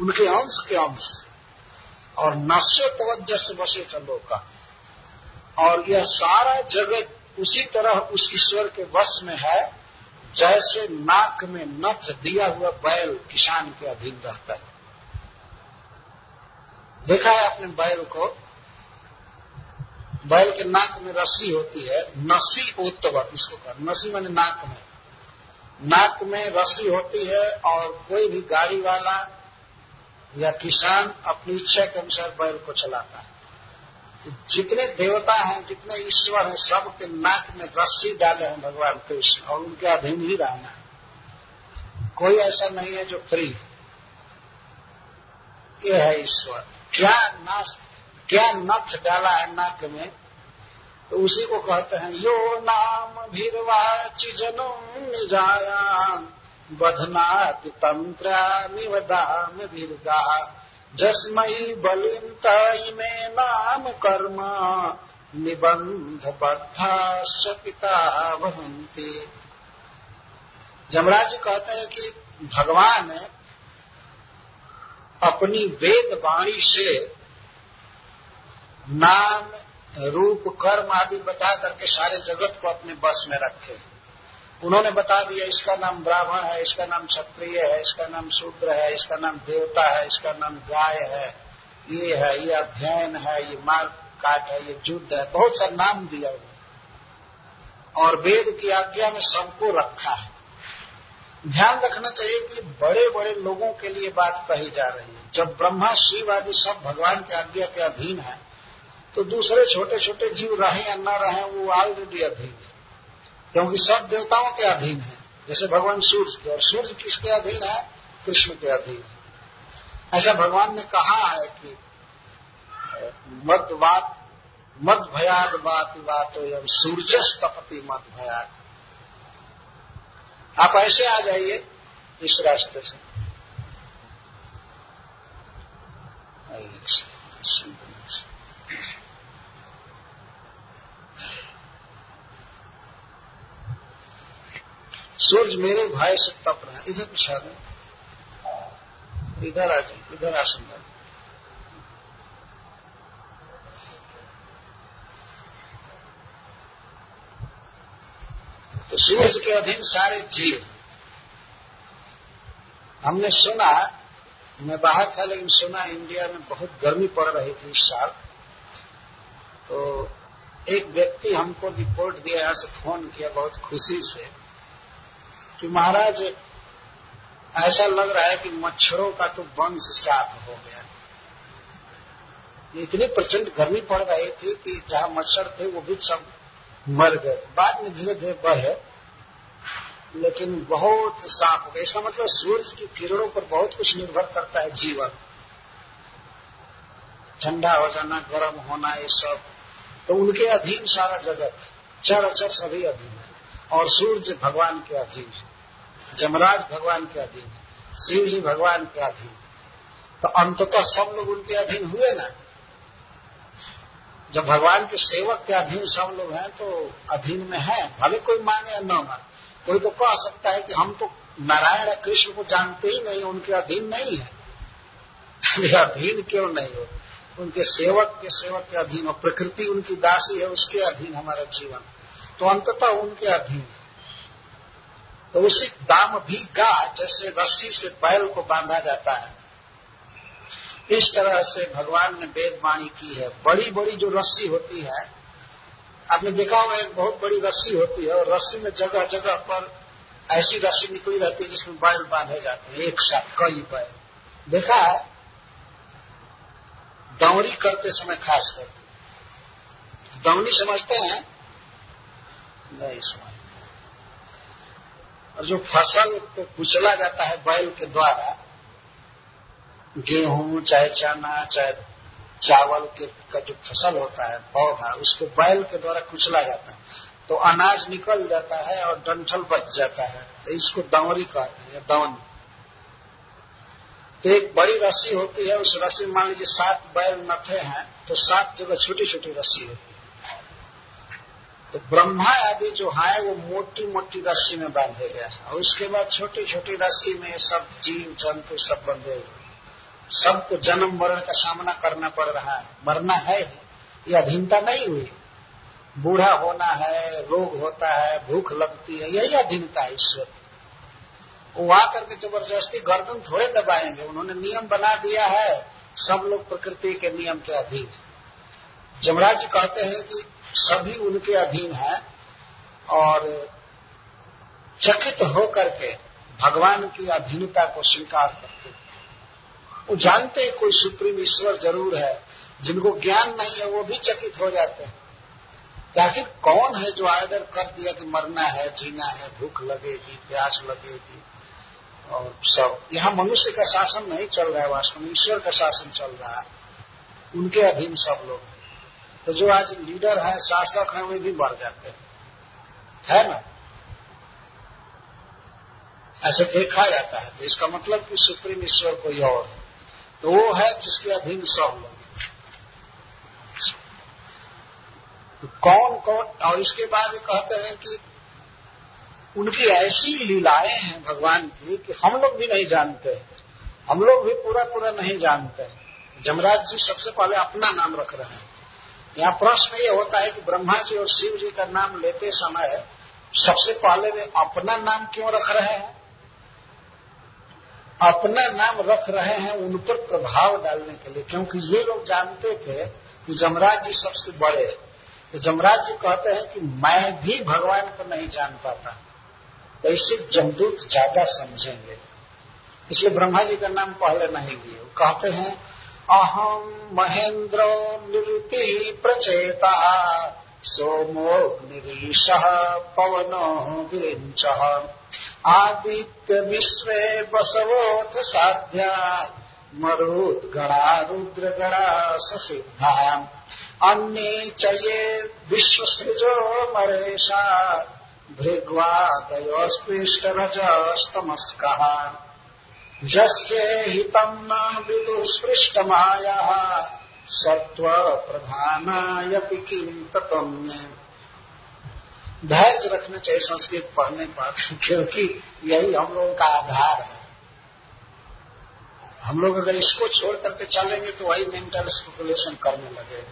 उनके अंश के अंश। और नश्य तवज्जह से बसे का और यह सारा जगत उसी तरह उस ईश्वर के वश में है, जैसे नाक में नथ दिया हुआ बैल किसान के अधीन रहता है। देखा है आपने बैल को? बैल के नाक में रस्सी होती है नसी उत्तवर इसको कर नसी मैंने नाक में। नाक में रस्सी होती है और कोई भी गाड़ी वाला या किसान अपनी इच्छा के अनुसार बैल को चलाता है। तो जितने देवता हैं, जितने ईश्वर हैं सब के नाक में रस्सी डाले हैं भगवान कृष्ण, और उनके अधीन ही रहना है। कोई ऐसा नहीं है जो फ्री ये है ईश्वर। क्या नाश क्या नथ डाला है नाक में? तो उसी को कहते हैं, यो नाम भीरवाचि जनुम निजाया बधनाति तंत्रामिव दाम भीरगा जस्मई बलिंत में नाम कर्म, निबंध बद्धाश्च पिता वहंती जमराज कहते हैं कि भगवान अपनी वेद वाणी से नाम, रूप, कर्म आदि बता करके सारे जगत को अपने बस में रखे। उन्होंने बता दिया, इसका नाम ब्राह्मण है, इसका नाम क्षत्रिय है, इसका नाम शूद्र है, इसका नाम देवता है, इसका नाम गाय है, ये है, ये अध्ययन है, ये मार काट है, ये युद्ध है, बहुत सा नाम दिया उन्होंने और वेद की आज्ञा में सबको रखा है। ध्यान रखना चाहिए कि बड़े बड़े लोगों के लिए बात कही जा रही है। जब ब्रह्मा, शिव आदि सब भगवान की आज्ञा के अधीन है तो दूसरे छोटे छोटे जीव रहे या न रहे, वो ऑलरेडी अधीन है। क्योंकि सब देवताओं के अधीन है। जैसे भगवान सूर्य के, और सूर्य किसके अधीन है? कृष्ण के अधीन है। ऐसा भगवान ने कहा है कि मद बात मद भयाद बात बात हो एवं सूर्य तपति मद भयाद आप ऐसे आ जाइए इस रास्ते से। सूर्य मेरे भाई से तप रहा है। इधर पिछा दो इधर आ जाए इधर आसन कर तो सूर्य के अधीन सारे जीव हमने सुना, मैं बाहर था लेकिन सुना इंडिया में बहुत गर्मी पड़ रही थी इस साल। तो एक व्यक्ति हमको रिपोर्ट दिया, यहाँ से फ़ोन किया बहुत खुशी से। कि महाराज, ऐसा लग रहा है कि मच्छरों का तो वंश साफ़ हो गया। इतनी प्रचंड गर्मी पड़ रही थी कि जहाँ मच्छर थे, वो भी सब मर गए। बाद में धीरे धीरे बढ़े, लेकिन बहुत साफ़ हो गया इसका मतलब सूर्य की किरणों पर बहुत कुछ निर्भर करता है जीवन। ठंडा हो जाना, गर्म होना, ये सब। तो उनके अधीन सारा जगत चर अचर सभी अधीन है। और सूर्य भगवान के अधीन है। जमराज भगवान के अधीन है। शिव जी भगवान के अधीन तो अंततः सब लोग उनके अधीन हुए ना? जब भगवान के सेवक के अधीन सब लोग हैं तो अधीन में है। भले कोई माने या न माने। कोई तो कह सकता है कि हम तो नारायण या कृष्ण को जानते ही नहीं, उनके अधीन नहीं है। अधीन क्यों नहीं हो? उनके सेवक के सेवक के अधीन और प्रकृति उनकी दासी है, उसके अधीन हमारा जीवन। तो अंततः उनके अधीन तो उसी दाम भी गा जैसे रस्सी से बैल को बांधा जाता है। इस तरह से भगवान ने वेद वाणी की है। बड़ी बड़ी जो रस्सी होती है, आपने देखा होगा, एक बहुत बड़ी रस्सी होती है और रस्सी में जगह जगह पर ऐसी रस्सी निकली रहती है जिसमें बैल बांधे जाते हैं, एक साथ कई बैल। देखा है? दौड़ी करते समय खास करके। दौड़ी समझते हैं नहीं समझते और जो फ़सल को कुचला जाता है बैल के द्वारा, गेहूँ, चाहे चना, चाहे चावल के का जो फ़सल होता है, पौधा, उसको बैल के द्वारा कुचला जाता है। तो अनाज निकल जाता है और डंठल बच जाता है। तो इसको दौरी कहते हैं, या दौनी तो एक बड़ी रस्सी होती है, उस रस्सी मान लीजिए सात बैल नथे हैं तो सात जगह छोटी छोटी रस्सी होती है। तो ब्रह्मा आदि जो है, वो मोटी मोटी रस्सी में बांधे है। और उसके बाद छोटी छोटी रस्सी में सब जीव, जंतु सब बंधे हुए सबको जन्म, मरण का सामना करना पड़ रहा है। मरना है ये अधीनता नहीं हुई। बूढ़ा होना है, रोग होता है, भूख लगती है, यही अधीनता है ईश्वर वो आकर के ज़बरदस्ती गर्दन थोड़े दबाएँगे। उन्होंने नियम बना दिया है, सब लोग प्रकृति के नियम के अधीन। जमराज जी कहते हैं कि सभी उनके अधीन है और चकित होकर के भगवान की अधीनता को स्वीकार करते वो जानते हैं कोई सुप्रीम ईश्वर ज़रूर है, जिनको ज्ञान नहीं है वो भी चकित हो जाते हैं। आखिर कौन है जो आर्डर कर दिया कि मरना है, जीना है, भूख लगेगी, प्यास लगेगी? और सब। यहाँ मनुष्य का शासन नहीं चल रहा है, वास्तव में ईश्वर का शासन चल रहा है। उनके अधीन सब लोग तो जो आज लीडर है, शासक है, वे भी बढ़ जाते हैं। है ना? ऐसे देखा जाता है। तो इसका मतलब कि सुप्रीम ईश्वर कोई और है। तो वो है जिसके अधीन सब लोग। तो कौन कौन? और इसके बाद कहते हैं कि उनकी ऐसी लीलाएँ हैं भगवान की कि हम लोग भी नहीं जानते। हम लोग भी पूरा पूरा नहीं जानते। जमराज जी सबसे पहले अपना नाम रख रहे हैं। यहाँ प्रश्न ये होता है कि ब्रह्मा जी और शिव जी का नाम लेते समय सबसे पहले वे अपना नाम क्यों रख रहे हैं? अपना नाम रख रहे हैं उन पर प्रभाव डालने के लिए, क्योंकि ये लोग जानते थे कि जमराज जी सबसे बड़े तो जमराज जी कहते हैं कि मैं भी भगवान को नहीं जान पाता। तो इससे जमदूत ज़्यादा समझेंगे। इसलिए ब्रह्मा जी का नाम पहले नहीं लिए। कहते हैं अहम महेंद्र निवृत्ति प्रचेता सोमोग्निरीश पवनो विरिंच आदित्य विश्व बसवोथ साध्या, मरुद्गणा रुद्रगणा ससिद्धा। अन्ये च ये विश्वसृजो मरेशा भृग्वादयोस्पृष्टरजस्तमस्कः जस्य हितम् न विदुस्पृष्टमायः सत्त्वप्रधानायपि किम् ततम्य धैर्य रखना चाहिए संस्कृत पढ़ने पर क्योंकि यही हम लोगों का आधार है। हम लोग अगर इसको छोड़ करके चलेंगे तो वही मेंटल स्पेकुलेशन करने लगे।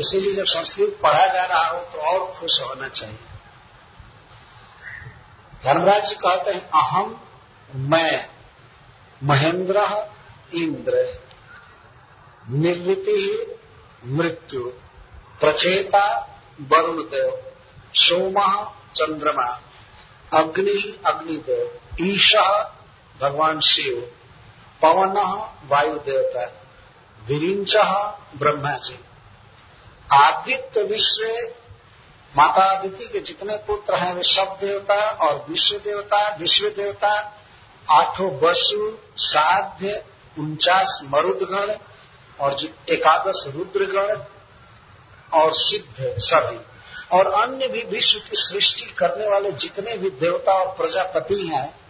इसीलिए जब संस्कृत पढ़ा जा रहा हो तो और खुश होना चाहिए। धर्मराज जी कहते हैं, अहम, मैं। महेंद्र इंद्र। निर्वृति मृत्यु। प्रचेता वरुण देव सोम चंद्रमा। अग्नि अग्निदेव। ईश भगवान शिव। पवन वायु देवता विरिंच ब्रह्मा जी आदित्य विश्व माता आदित्य के जितने पुत्र हैं, वे सब देवता और विश्व देवता विश्व देवता आठों वसु, साध्य, उनचास मरुदगण और एकादश रुद्रगण और सिद्ध सभी। और अन्य भी विश्व की सृष्टि करने वाले जितने भी देवता और प्रजापति हैं,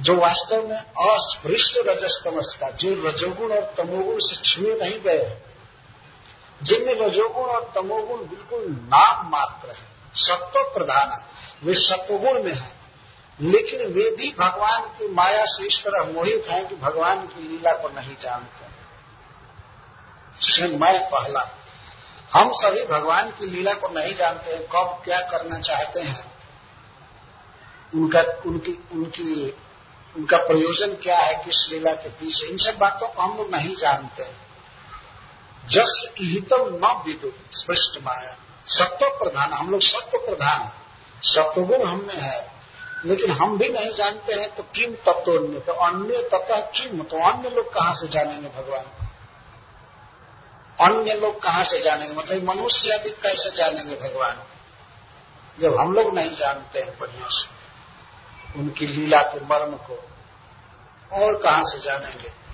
जो वास्तव में अस्पृष्ट रजस्तमस का, जो रजोगुण और तमोगुण से छुए नहीं गए हैं, जिनमें रजोगुण और तमोगुण बिल्कुल नाम मात्र है, सत्व प्रधान है, वे सत्वगुण में है। लेकिन वे भी भगवान की माया से इस तरह मोहित हैं कि भगवान की लीला को नहीं जानते। जिसमें मैं पहला, हम सभी भगवान की लीला को नहीं जानते हैं कब क्या करना चाहते हैं? उनका, उनकी उनकी, उनका प्रयोजन क्या है किस लीला के पीछे? इन सब बातों को हम लोग नहीं जानते। जस हितम न विदुत स्पष्ट माया। सत्व प्रधान, हम लोग सत्व प्रधान सत्वगुण हम में है। लेकिन हम भी नहीं जानते हैं तो किम तत्वन्य तो अन्य तथा किम? तो अन्य लोग कहाँ से जानेंगे भगवान? अन्य लोग कहाँ से जानेंगे? मतलब मनुष्य आदि कैसे जानेंगे भगवान? जब हम लोग नहीं जानते हैं बढ़िया से, उनकी लीला के मर्म को, और कहाँ से जानेंगे?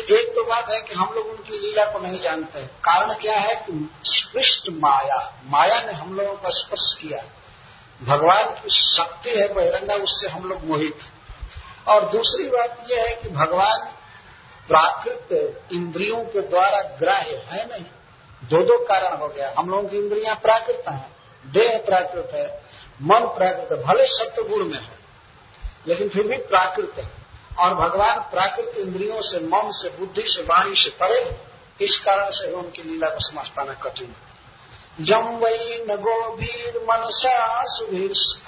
एक तो बात है कि हम लोग उनकी लीला को नहीं जानते हैं। कारण क्या है कि स्पृष्ट माया माया ने हम लोगों का स्पर्श किया। भगवान की शक्ति है बहिरंगा, उससे हम लोग मोहित और दूसरी बात यह है कि भगवान प्राकृत इंद्रियों के द्वारा ग्राह्य है नहीं। दो दो कारण हो गया। हम लोगों की इंद्रियाँ प्राकृत हैं, देह प्राकृत है, मन प्राकृत है, भले सत्य गुण में है, लेकिन फिर भी प्राकृत है। और भगवान प्राकृत इंद्रियों से, मन से, बुद्धि से, वाणी से परे इस कारण से उनकी लीला को समझ पाना कठिन जम वही न गोभीर मनसा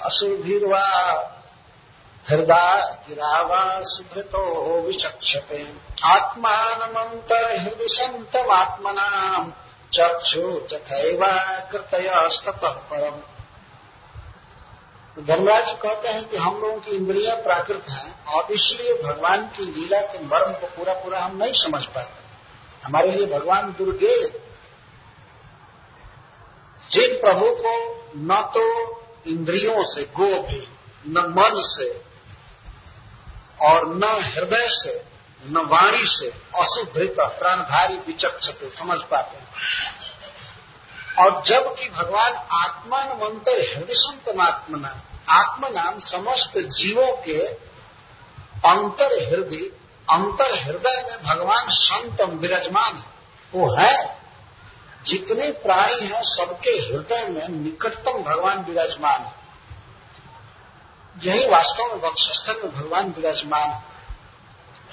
असुभीरवा हृदय गिरावा सुभृतो विचक्षते। आत्मानमंतर हृदय संतमात्मना चक्षु तथैवा कृतयस्तः परम। तो धर्मराज कहते हैं कि हम लोगों की इंद्रियाँ प्राकृत हैं, और इसलिए भगवान की लीला के मर्म को पूरा पूरा हम नहीं समझ पाते। हमारे लिए भगवान दुर्गे जिन प्रभु को न तो इंद्रियों से गो भी न मन से, और न हृदय से, न वाणी से अशुभृत प्राणधारी विचक्षते समझ पाते हैं। और जबकि भगवान आत्मान मंत्र हृदय संतमात्मना आत्मा नाम समस्त जीवों के अंतर हृदय अंतर हृदय में भगवान संतम विराजमान है। वो है। जितने प्राणी हैं सबके हृदय में निकटतम भगवान विराजमान है। यही वास्तव में वक्षस्थल में भगवान विराजमान है।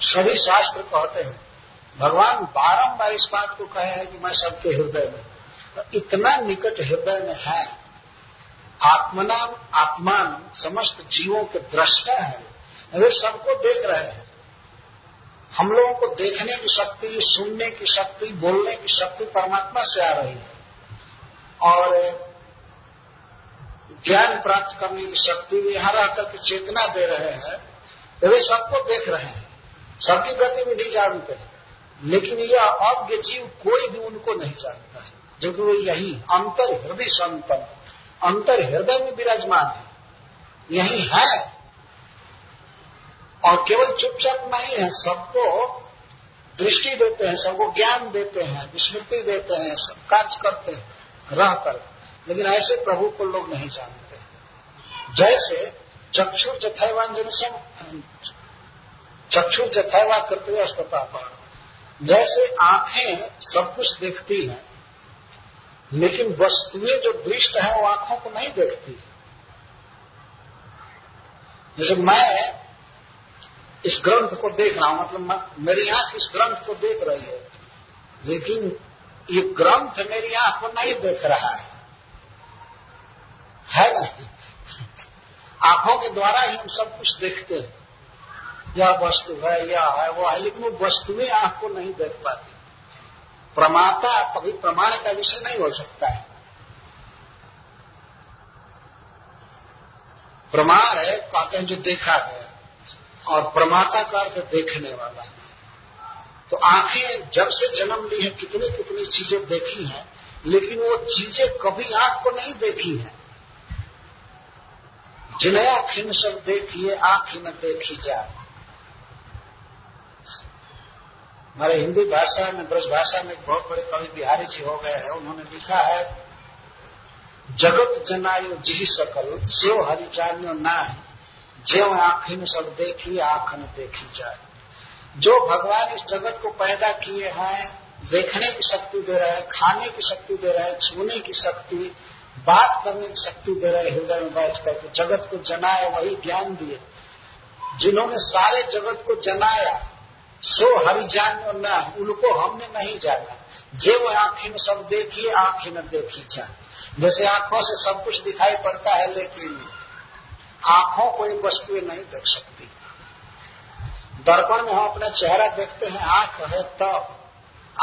सभी शास्त्र कहते हैं, भगवान बारंबार इस बात को कहे हैं कि मैं सबके हृदय में तो इतना निकट हृदय में है। आत्मनाम, आत्मान, समस्त जीवों के दृष्टा है। वे सबको देख रहे हैं। हम लोगों को देखने की शक्ति, सुनने की शक्ति, बोलने की शक्ति परमात्मा से आ रही है। और ज्ञान प्राप्त करने की शक्ति भी यहाँ रहकर के चेतना दे रहे हैं तो वे सबको देख रहे हैं। सबकी गतिविधि जानते हैं, लेकिन यह अज्ञ जीव कोई भी उनको नहीं जानता है जो कि वो यही अंतर हृदय संपन्न अंतर हृदय में विराजमान है। यही है। और केवल चुपचाप नहीं है, सबको दृष्टि देते हैं, सबको ज्ञान देते हैं, विस्मृति देते हैं, सब कार्य करते हैं, रह कर। लेकिन ऐसे प्रभु को लोग नहीं जानते। जैसे चक्षुर जथैवांजन चक्षुर जथैवा करते हुए अस्पताल पर। जैसे आँखें सब कुछ देखती हैं, लेकिन वस्तुएँ जो दृष्ट है वो आँखों को नहीं देखती। जैसे मैं इस ग्रंथ को देख रहा हूँ मतलब मेरी आँख इस ग्रंथ को देख रही है। लेकिन ये ग्रंथ मेरी आँख को नहीं देख रहा है। है नहीं। आँखों के द्वारा ही हम सब कुछ देखते हैं। यह वस्तु है, यह है, वो है, लेकिन वो वस्तुएँ आँख को नहीं देख पाती। प्रमाता कभी प्रमाण का विषय नहीं हो सकता है। प्रमाण है, कहते हैं जो देखा गया और प्रमाता का अर्थ देखने वाला। तो आँखें जब से जन्म ली है कितनी कितनी चीज़ें देखी हैं, लेकिन वो चीज़ें कभी आँख को नहीं देखी हैं। जिन्हें आखिन सब देखिए आँख न देखी जाए। हमारे हिंदी भाषा में, ब्रज भाषा में एक बहुत बड़े कवि बिहारी जी हो गए हैं, उन्होंने लिखा है, जगत जनायो जी सकल, सेव हरि ना ना जेव आखिन सब देखी, आँख न देखी जाए। जो भगवान इस जगत को पैदा किए हैं, देखने की शक्ति दे रहे हैं, खाने की शक्ति दे रहे हैं, छूने की शक्ति, बात करने की शक्ति दे रहे हृदय में बैठ करके जगत को जनाए, वही ज्ञान दिए। जिन्होंने सारे जगत को जनाया, सो हरिजान न, उनको हमने नहीं जाना। जे वो आँखें सब देखिए आँखें न देखी जाए। जैसे आँखों से सब कुछ दिखाई पड़ता है, लेकिन आँखों को एक वस्तुएँ नहीं देख सकती। दर्पण में हम अपना चेहरा देखते हैं, आँख है तब।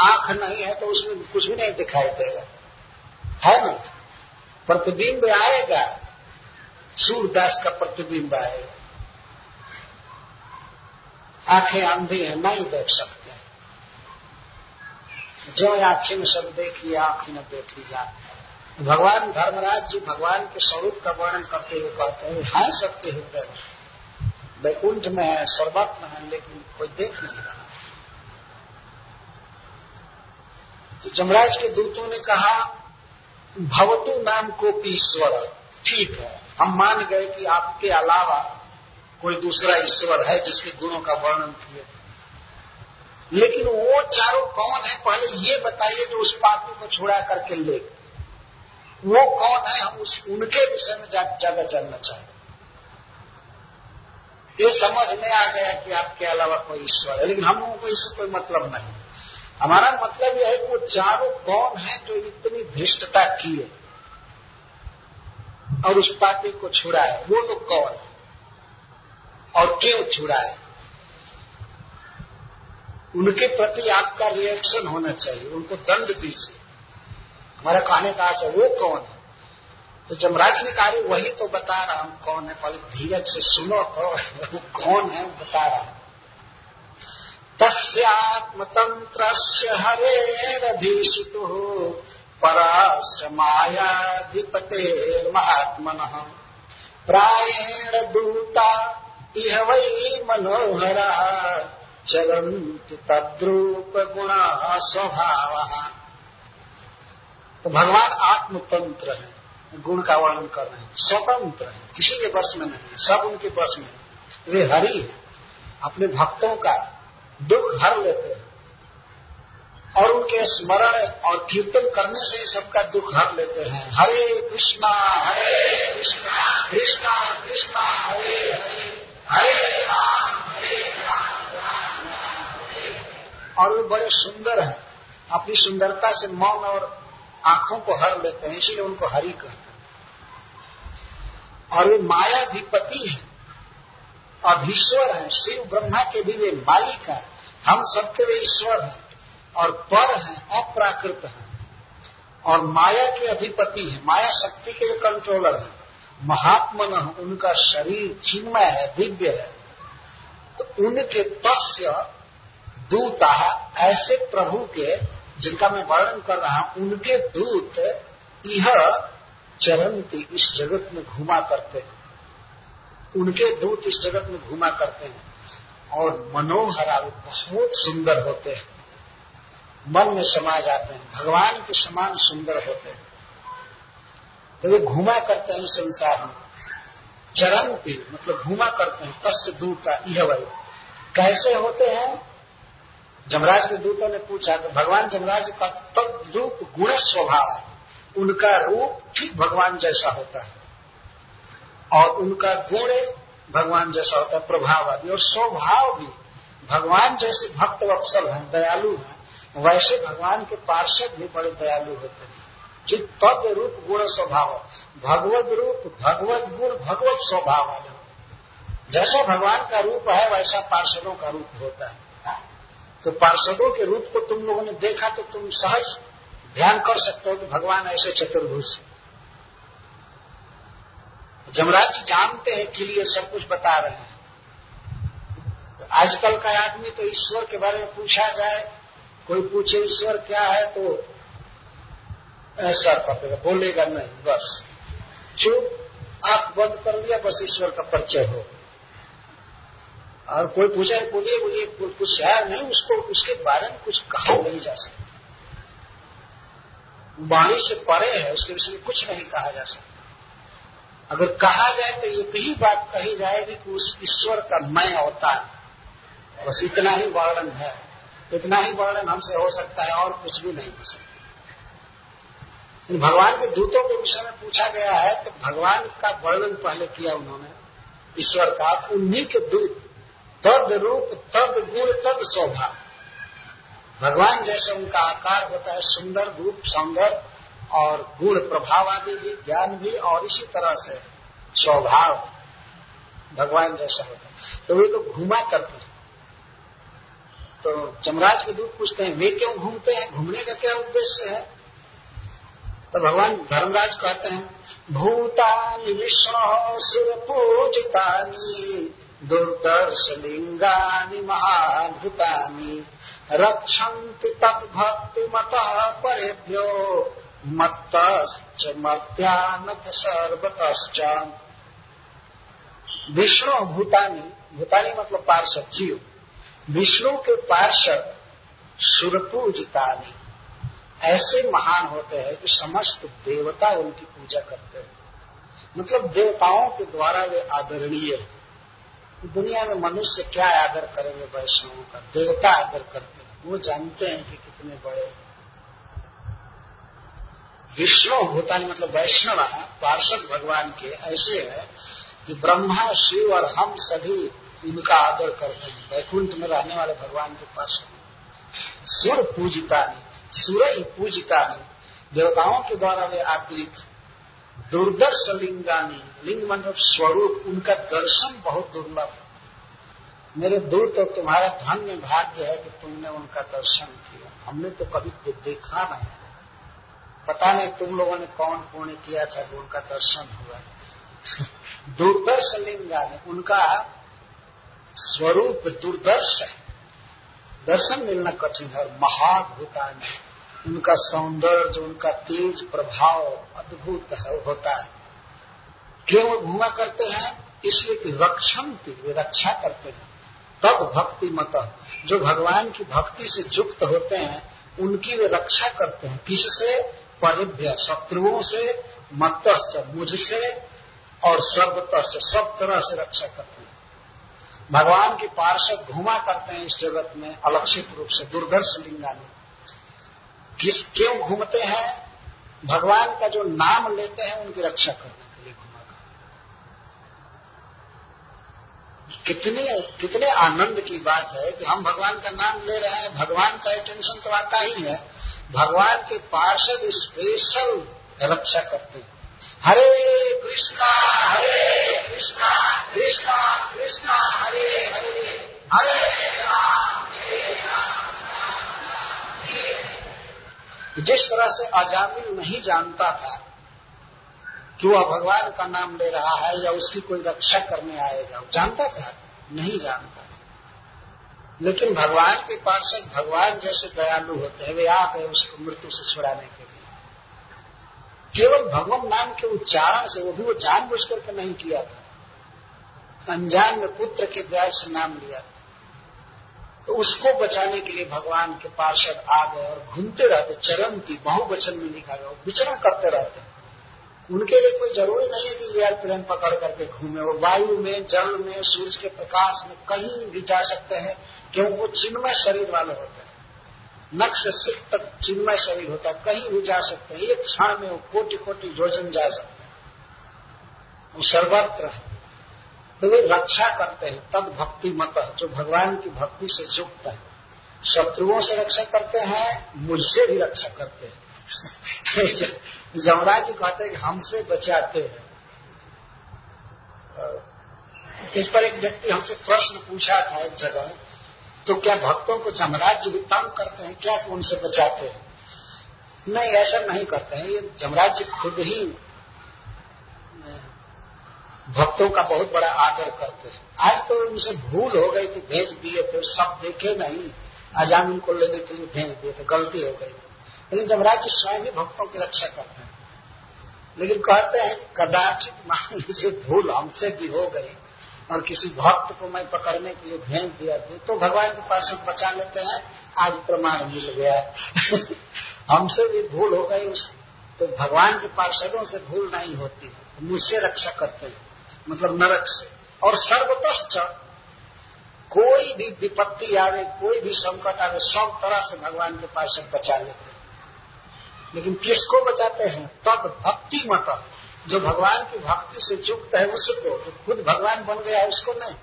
आँख नहीं है तो उसमें कुछ भी नहीं दिखाई देगा। है ना? प्रतिबिंब आएगा। सूरदास का प्रतिबिंब आएगा। आँखें अंधी है, नहीं देख सकते। जो आँखें में सब देखी, आँखें न देखी जाए भगवान धर्मराज जी भगवान के स्वरूप का वर्णन करते हुए कहते हैं है सबके हृदय। में वैकुंठ में है सर्वत में है, लेकिन कोई देख नहीं रहा। तो जमराज के दूतों ने कहा, भवतु नाम को ईश्वर। ठीक है, हम मान गए कि आपके अलावा कोई दूसरा ईश्वर है जिसके गुणों का वर्णन किए। लेकिन वो चारों कौन है, पहले ये बताइए जो उस पापी को छुड़ा करके ले वो कौन है? हम उस, उनके विषय में ज़्यादा जानना चाहते ये समझ में आ गया कि आपके अलावा कोई ईश्वर है। लेकिन हम लोगों को इससे कोई मतलब नहीं। हमारा मतलब यह है कि वो चारों कौन है जो इतनी धृष्टता किए और उस पापी को छुड़ा है वो लोग कौन है? और क्यों छुड़ा है उनके प्रति आपका रिएक्शन होना चाहिए। उनको दंड दीजिए। हमारा कहने का आशा वो कौन है? तो जमराज ने कहा वही तो बता रहा हूँ, कौन है? पहले धीरज से सुनो तो वो कौन है बता रहा हूँ। तस्यात्मतंत्र हरेरधीशितु पराश्र मायाधिपते महात्मन। प्राएण दूता इह वही मनोहरा चरंत तद्रूप गुण स्वभाव। तो भगवान आत्मतंत्र है, गुण का वर्णन कर रहे हैं, स्वतंत्र है। किसी के बस में नहीं, सब उनके बस में वे हरि है, अपने भक्तों का दुख हर लेते हैं। और उनके स्मरण और कीर्तन करने से ही सबका दुख हर लेते हैं। हरे कृष्णा हरे कृष्णा कृष्णा कृष्णा, हरे हरे हरे राम हरे राम। और वे बड़े सुंदर हैं। अपनी सुंदरता से मौन और आँखों को हर लेते हैं, इसलिए उनको हरि कहते हैं। और वे मायाधिपति हैं, अधीश्वर हैं, शिव ब्रह्मा के भी वे मालिक हैं। हम सबके वे ईश्वर हैं, और पर हैं, अप्राकृत हैं। और माया के अधिपति हैं, माया शक्ति के कंट्रोलर हैं। महात्मन उनका शरीर चिन्मय है, दिव्य है। तो उनके तस्य दूता ऐसे प्रभु के जिनका मैं वर्णन कर रहा हूँ, उनके दूत यह चरंती इस जगत में घुमा करते हैं। उनके दूत इस जगत में घुमा करते हैं और मनोहरा बहुत सुंदर होते हैं। मन में समा जाते हैं, भगवान के समान सुंदर होते हैं। तो वे घुमा करते हैं संसार में। चरण पे मतलब घुमा करते हैं, तस्य दूता यह वही कैसे होते हैं? जमराज के दूतों ने पूछा कि भगवान जमराज का तब रूप गुण स्वभाव है। उनका रूप ठीक भगवान जैसा होता है। और उनका गुण भगवान जैसा होता है प्रभाव आदि और स्वभाव भी भगवान जैसे भक्त वत्सल हैं, दयालु हैं। वैसे भगवान के पार्षद भी बड़े दयालु होते हैं। जो तद रूप गुण स्वभाव भगवत रूप भगवत गुण, भगवत स्वभाव वाले जैसा भगवान का रूप है, वैसा पार्षदों का रूप होता है। तो पार्षदों के रूप को तुम लोगों ने देखा तो तुम सहज ध्यान कर सकते हो कि भगवान ऐसे चतुर्भुज जमराज जी जानते हैं कि लिए सब कुछ बता रहे हैं। तो आजकल का आदमी तो ईश्वर के बारे में पूछा जाए, कोई पूछे ईश्वर क्या है तो ऐसा पकड़ेगा बोलेगा नहीं, बस। चुप, आँख बंद कर लिया, बस ईश्वर का परिचय हो और कोई पूछा है बोलिए बोलिए कुछ है? नहीं, उसको, उसके बारे में कुछ कहा नहीं जा सकता। वाणी से परे है, उसके विषय में कुछ नहीं कहा जा सकता। अगर कहा जाए तो ये ही बात कही जाएगी कि उस ईश्वर का मैं अवतार। बस इतना ही वर्णन है। इतना ही वर्णन हमसे हो सकता है, और कुछ भी नहीं हो सकता। भगवान के दूतों के विषय में पूछा गया है तो भगवान का वर्णन पहले किया उन्होंने। ईश्वर का, उन्हीं के दूत तद रूप, तद गुण, तद शोभा भगवान जैसे उनका आकार होता है सुंदर रूप सौंदर और गुण प्रभाव आदि भी, ज्ञान भी, और इसी तरह से स्वभाव भगवान जैसा होता है। तो वे लोग घुमा करते हैं। तो जमराज के दूध पूछते हैं, वे क्यों घूमते हैं? घूमने का क्या उद्देश्य है? तो भगवान धर्मराज कहते हैं, भूतानि विष्णु सुर पूजितानी दुर्दर्श लिंगानी महाभूतानी रक्षन्ति तद्भक्ति मत परेभ्यो मत मर्त्यानथ सर्वतश्च। विष्णु भूतानी भूतानी मतलब पार्षद जीव विष्णु के पार्षद सुरपूजितानी। ऐसे महान होते हैं कि समस्त देवता उनकी पूजा करते हैं। मतलब देवताओं के द्वारा वे आदरणीय है। दुनिया में मनुष्य क्या आदर करेंगे, वैष्णवों का, देवता आदर करते हैं। वो जानते हैं कि कितने बड़े विष्णु भूतानी मतलब वैष्णव, पार्षद भगवान के ऐसे है कि ब्रह्मा, शिव और हम सभी इनका आदर करते हैं। वैकुंठ में रहने वाले भगवान के पास सुर पूजिता सुर ही पूजिता नहीं। देवताओं के द्वारा वे आदरित दुर्दर्श लिंगानी लिंग मतलब स्वरूप उनका दर्शन बहुत दुर्लभ। है मेरे दूर तो तुम्हारा धन्य भाग्य है कि तुमने उनका दर्शन किया। हमने तो कभी देखा नहीं। पता नहीं तुम लोगों ने कौन पुण्य किया था उनका दर्शन हुआ। दुर्दर्श लिंगा ने उनका स्वरूप दुर्दर्श है। दर्शन मिलना कठिन है महाभूतान उनका सौंदर्य, उनका तेज प्रभाव अद्भुत होता है। क्यों घुमा करते हैं, इसलिए कि रक्षण वे रक्षा करते हैं। तब भक्ति मत। जो भगवान की भक्ति से युक्त होते हैं, उनकी वे रक्षा करते हैं। किससे? परिभ्य शत्रुओं से मत मुझसे और सर्वतश्च, सब तरह से रक्षा करते हैं। भगवान की पार्षद घुमा करते हैं इस जगत में, अलक्षित रूप से, दुर्दर्श लिंगा में। किस, क्यों घूमते हैं? भगवान का जो नाम लेते हैं, उनकी रक्षा करते के लिए घुमा कितने कितने आनंद की बात है कि हम भगवान का नाम ले रहे हैं, भगवान का टेंशन तो आता ही है। भगवान के पार्षद स्पेशल रक्षा करते हैं। हरे कृष्णा हरे कृष्णा कृष्णा कृष्णा, हरे हरे हरे जिस तरह से अजामिल नहीं जानता था कि वह भगवान का नाम ले रहा है या उसकी कोई रक्षा करने आएगा जानता था, नहीं जानता था। लेकिन भगवान के पार्षद भगवान जैसे दयालु होते हैं, वे आ गए उसको मृत्यु से छुड़ाने के लिए। केवल भगवान नाम के उच्चारण से, वो भी वो जानबूझ करके नहीं किया था। अनजान में पुत्र के द्वार से नाम लिया तो उसको बचाने के लिए भगवान के पार्षद आ गए और घूमते रहते चरण की बहुवचन में लिखा गया विचरण करते रहते। उनके लिए कोई ज़रूरी नहीं है कि एयरप्लेन पकड़ करके घूमे। वो वायु में, जल में सूर्य के प्रकाश में कहीं भी जा सकते हैं, क्योंकि वो चिन्मय शरीर वाले होते हैं। नक्श सिख तक चिन्मय शरीर होता है, कहीं भी जा सकते हैं। एक क्षण में वो कोटि कोटि योजन जा सकते हैं। वो सर्वत्र है। तो वे रक्षा करते हैं तब भक्ति मत, जो भगवान की भक्ति से युक्त है। शत्रुओं से रक्षा करते हैं, मुझसे भी रक्षा करते हैं। जमराज जी कहते हैं कि हमसे बचाते हैं। इस पर एक व्यक्ति हमसे प्रश्न पूछा था एक जगह तो क्या भक्तों को जमराज जी तंग करते हैं? क्या उनसे बचाते हैं? नहीं, ऐसा नहीं करते हैं। ये जमराज जी खुद ही भक्तों का बहुत बड़ा आदर करते हैं। आज तो उनसे भूल हो गई थी, भेज दिए थे, सब देखे नहीं। अजामिन उनको लेने के लिए भेज दिए थे, गलती हो गई लेकिन जब राज्य स्वयं ही भक्तों की रक्षा करते हैं। लेकिन कहते हैं कि कदाचित मान लीजिए भूल हमसे भी हो गई और किसी भक्त को मैं पकड़ने के लिए भेंट दिया थी तो भगवान के पास हम बचा लेते हैं, आज प्रमाण मिल गया। हमसे भी भूल हो गई उस तो भगवान के पार्षदों से भूल नहीं होती। है मुझसे रक्षा करते हैं। मतलब नरक से। और सर्वतश्च कोई भी विपत्ति आवे, कोई भी संकट आवे, सब तरह से भगवान के से बचा लेते हैं। लेकिन किसको बचाते हैं? तब भक्ति मत। जो भगवान की भक्ति से युक्त है उसको जो खुद भगवान बन गया है उसको नहीं।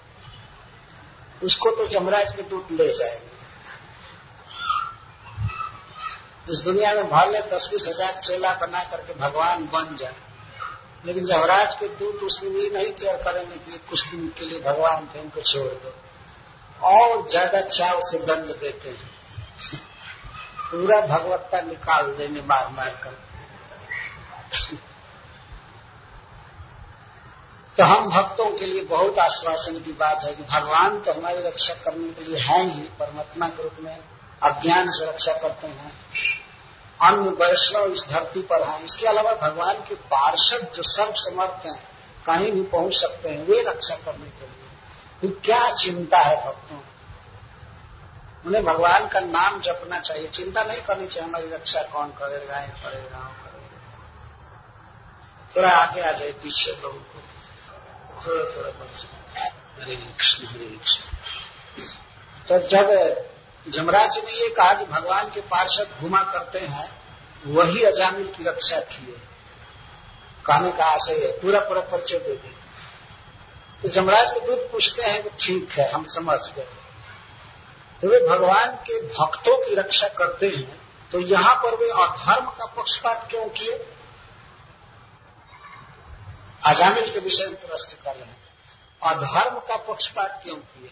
उसको तो जमराज के दूत ले जाएँगे इस दुनिया में भले दस बीस हज़ार चेला बना करके भगवान बन जाए, लेकिन जमराज के दूत उसमें ये नहीं केयर करेंगे कि कुछ दिन के लिए भगवान थे, उनको छोड़ दो। और ज़्यादा चाव से दंड देते हैं। पूरा भगवत्ता निकाल देंगे मार मार कर। तो हम भक्तों के लिए बहुत आश्वासन की बात है कि भगवान तो हमारी रक्षा करने के लिए हैं ही, परमात्मा के रूप में अज्ञान से रक्षा करते हैं। अन्य वैष्णव इस धरती पर हैं। इसके अलावा भगवान के पार्षद जो सर्व समर्थ हैं, कहीं भी पहुँच सकते हैं, वे रक्षा करने के लिए। फिर क्या चिंता है भक्तों उन्हें भगवान का नाम जपना चाहिए। चिंता नहीं करनी चाहिए, हमारी रक्षा कौन करेगा, या करेगा थोड़ा आगे आ जाए पीछे लोगों को। थोड़ा थोड़ा हरे कृष्ण हरे कृष्ण। तो जब जमराज ने ये कहा कि भगवान के पार्षद घुमा करते हैं, वही अजामिल की रक्षा किए कहने का आशय है, पूरा पूरा परिचय दे दी। तो जमराज के दूत पूछते हैं कि ठीक है, हम समझ गए। तो वे भगवान के भक्तों की रक्षा करते हैं। तो यहाँ पर वे अधर्म का पक्षपात क्यों किए? अजामिल के विषय में प्रश्न कर रहे हैं। अधर्म का पक्षपात क्यों किए?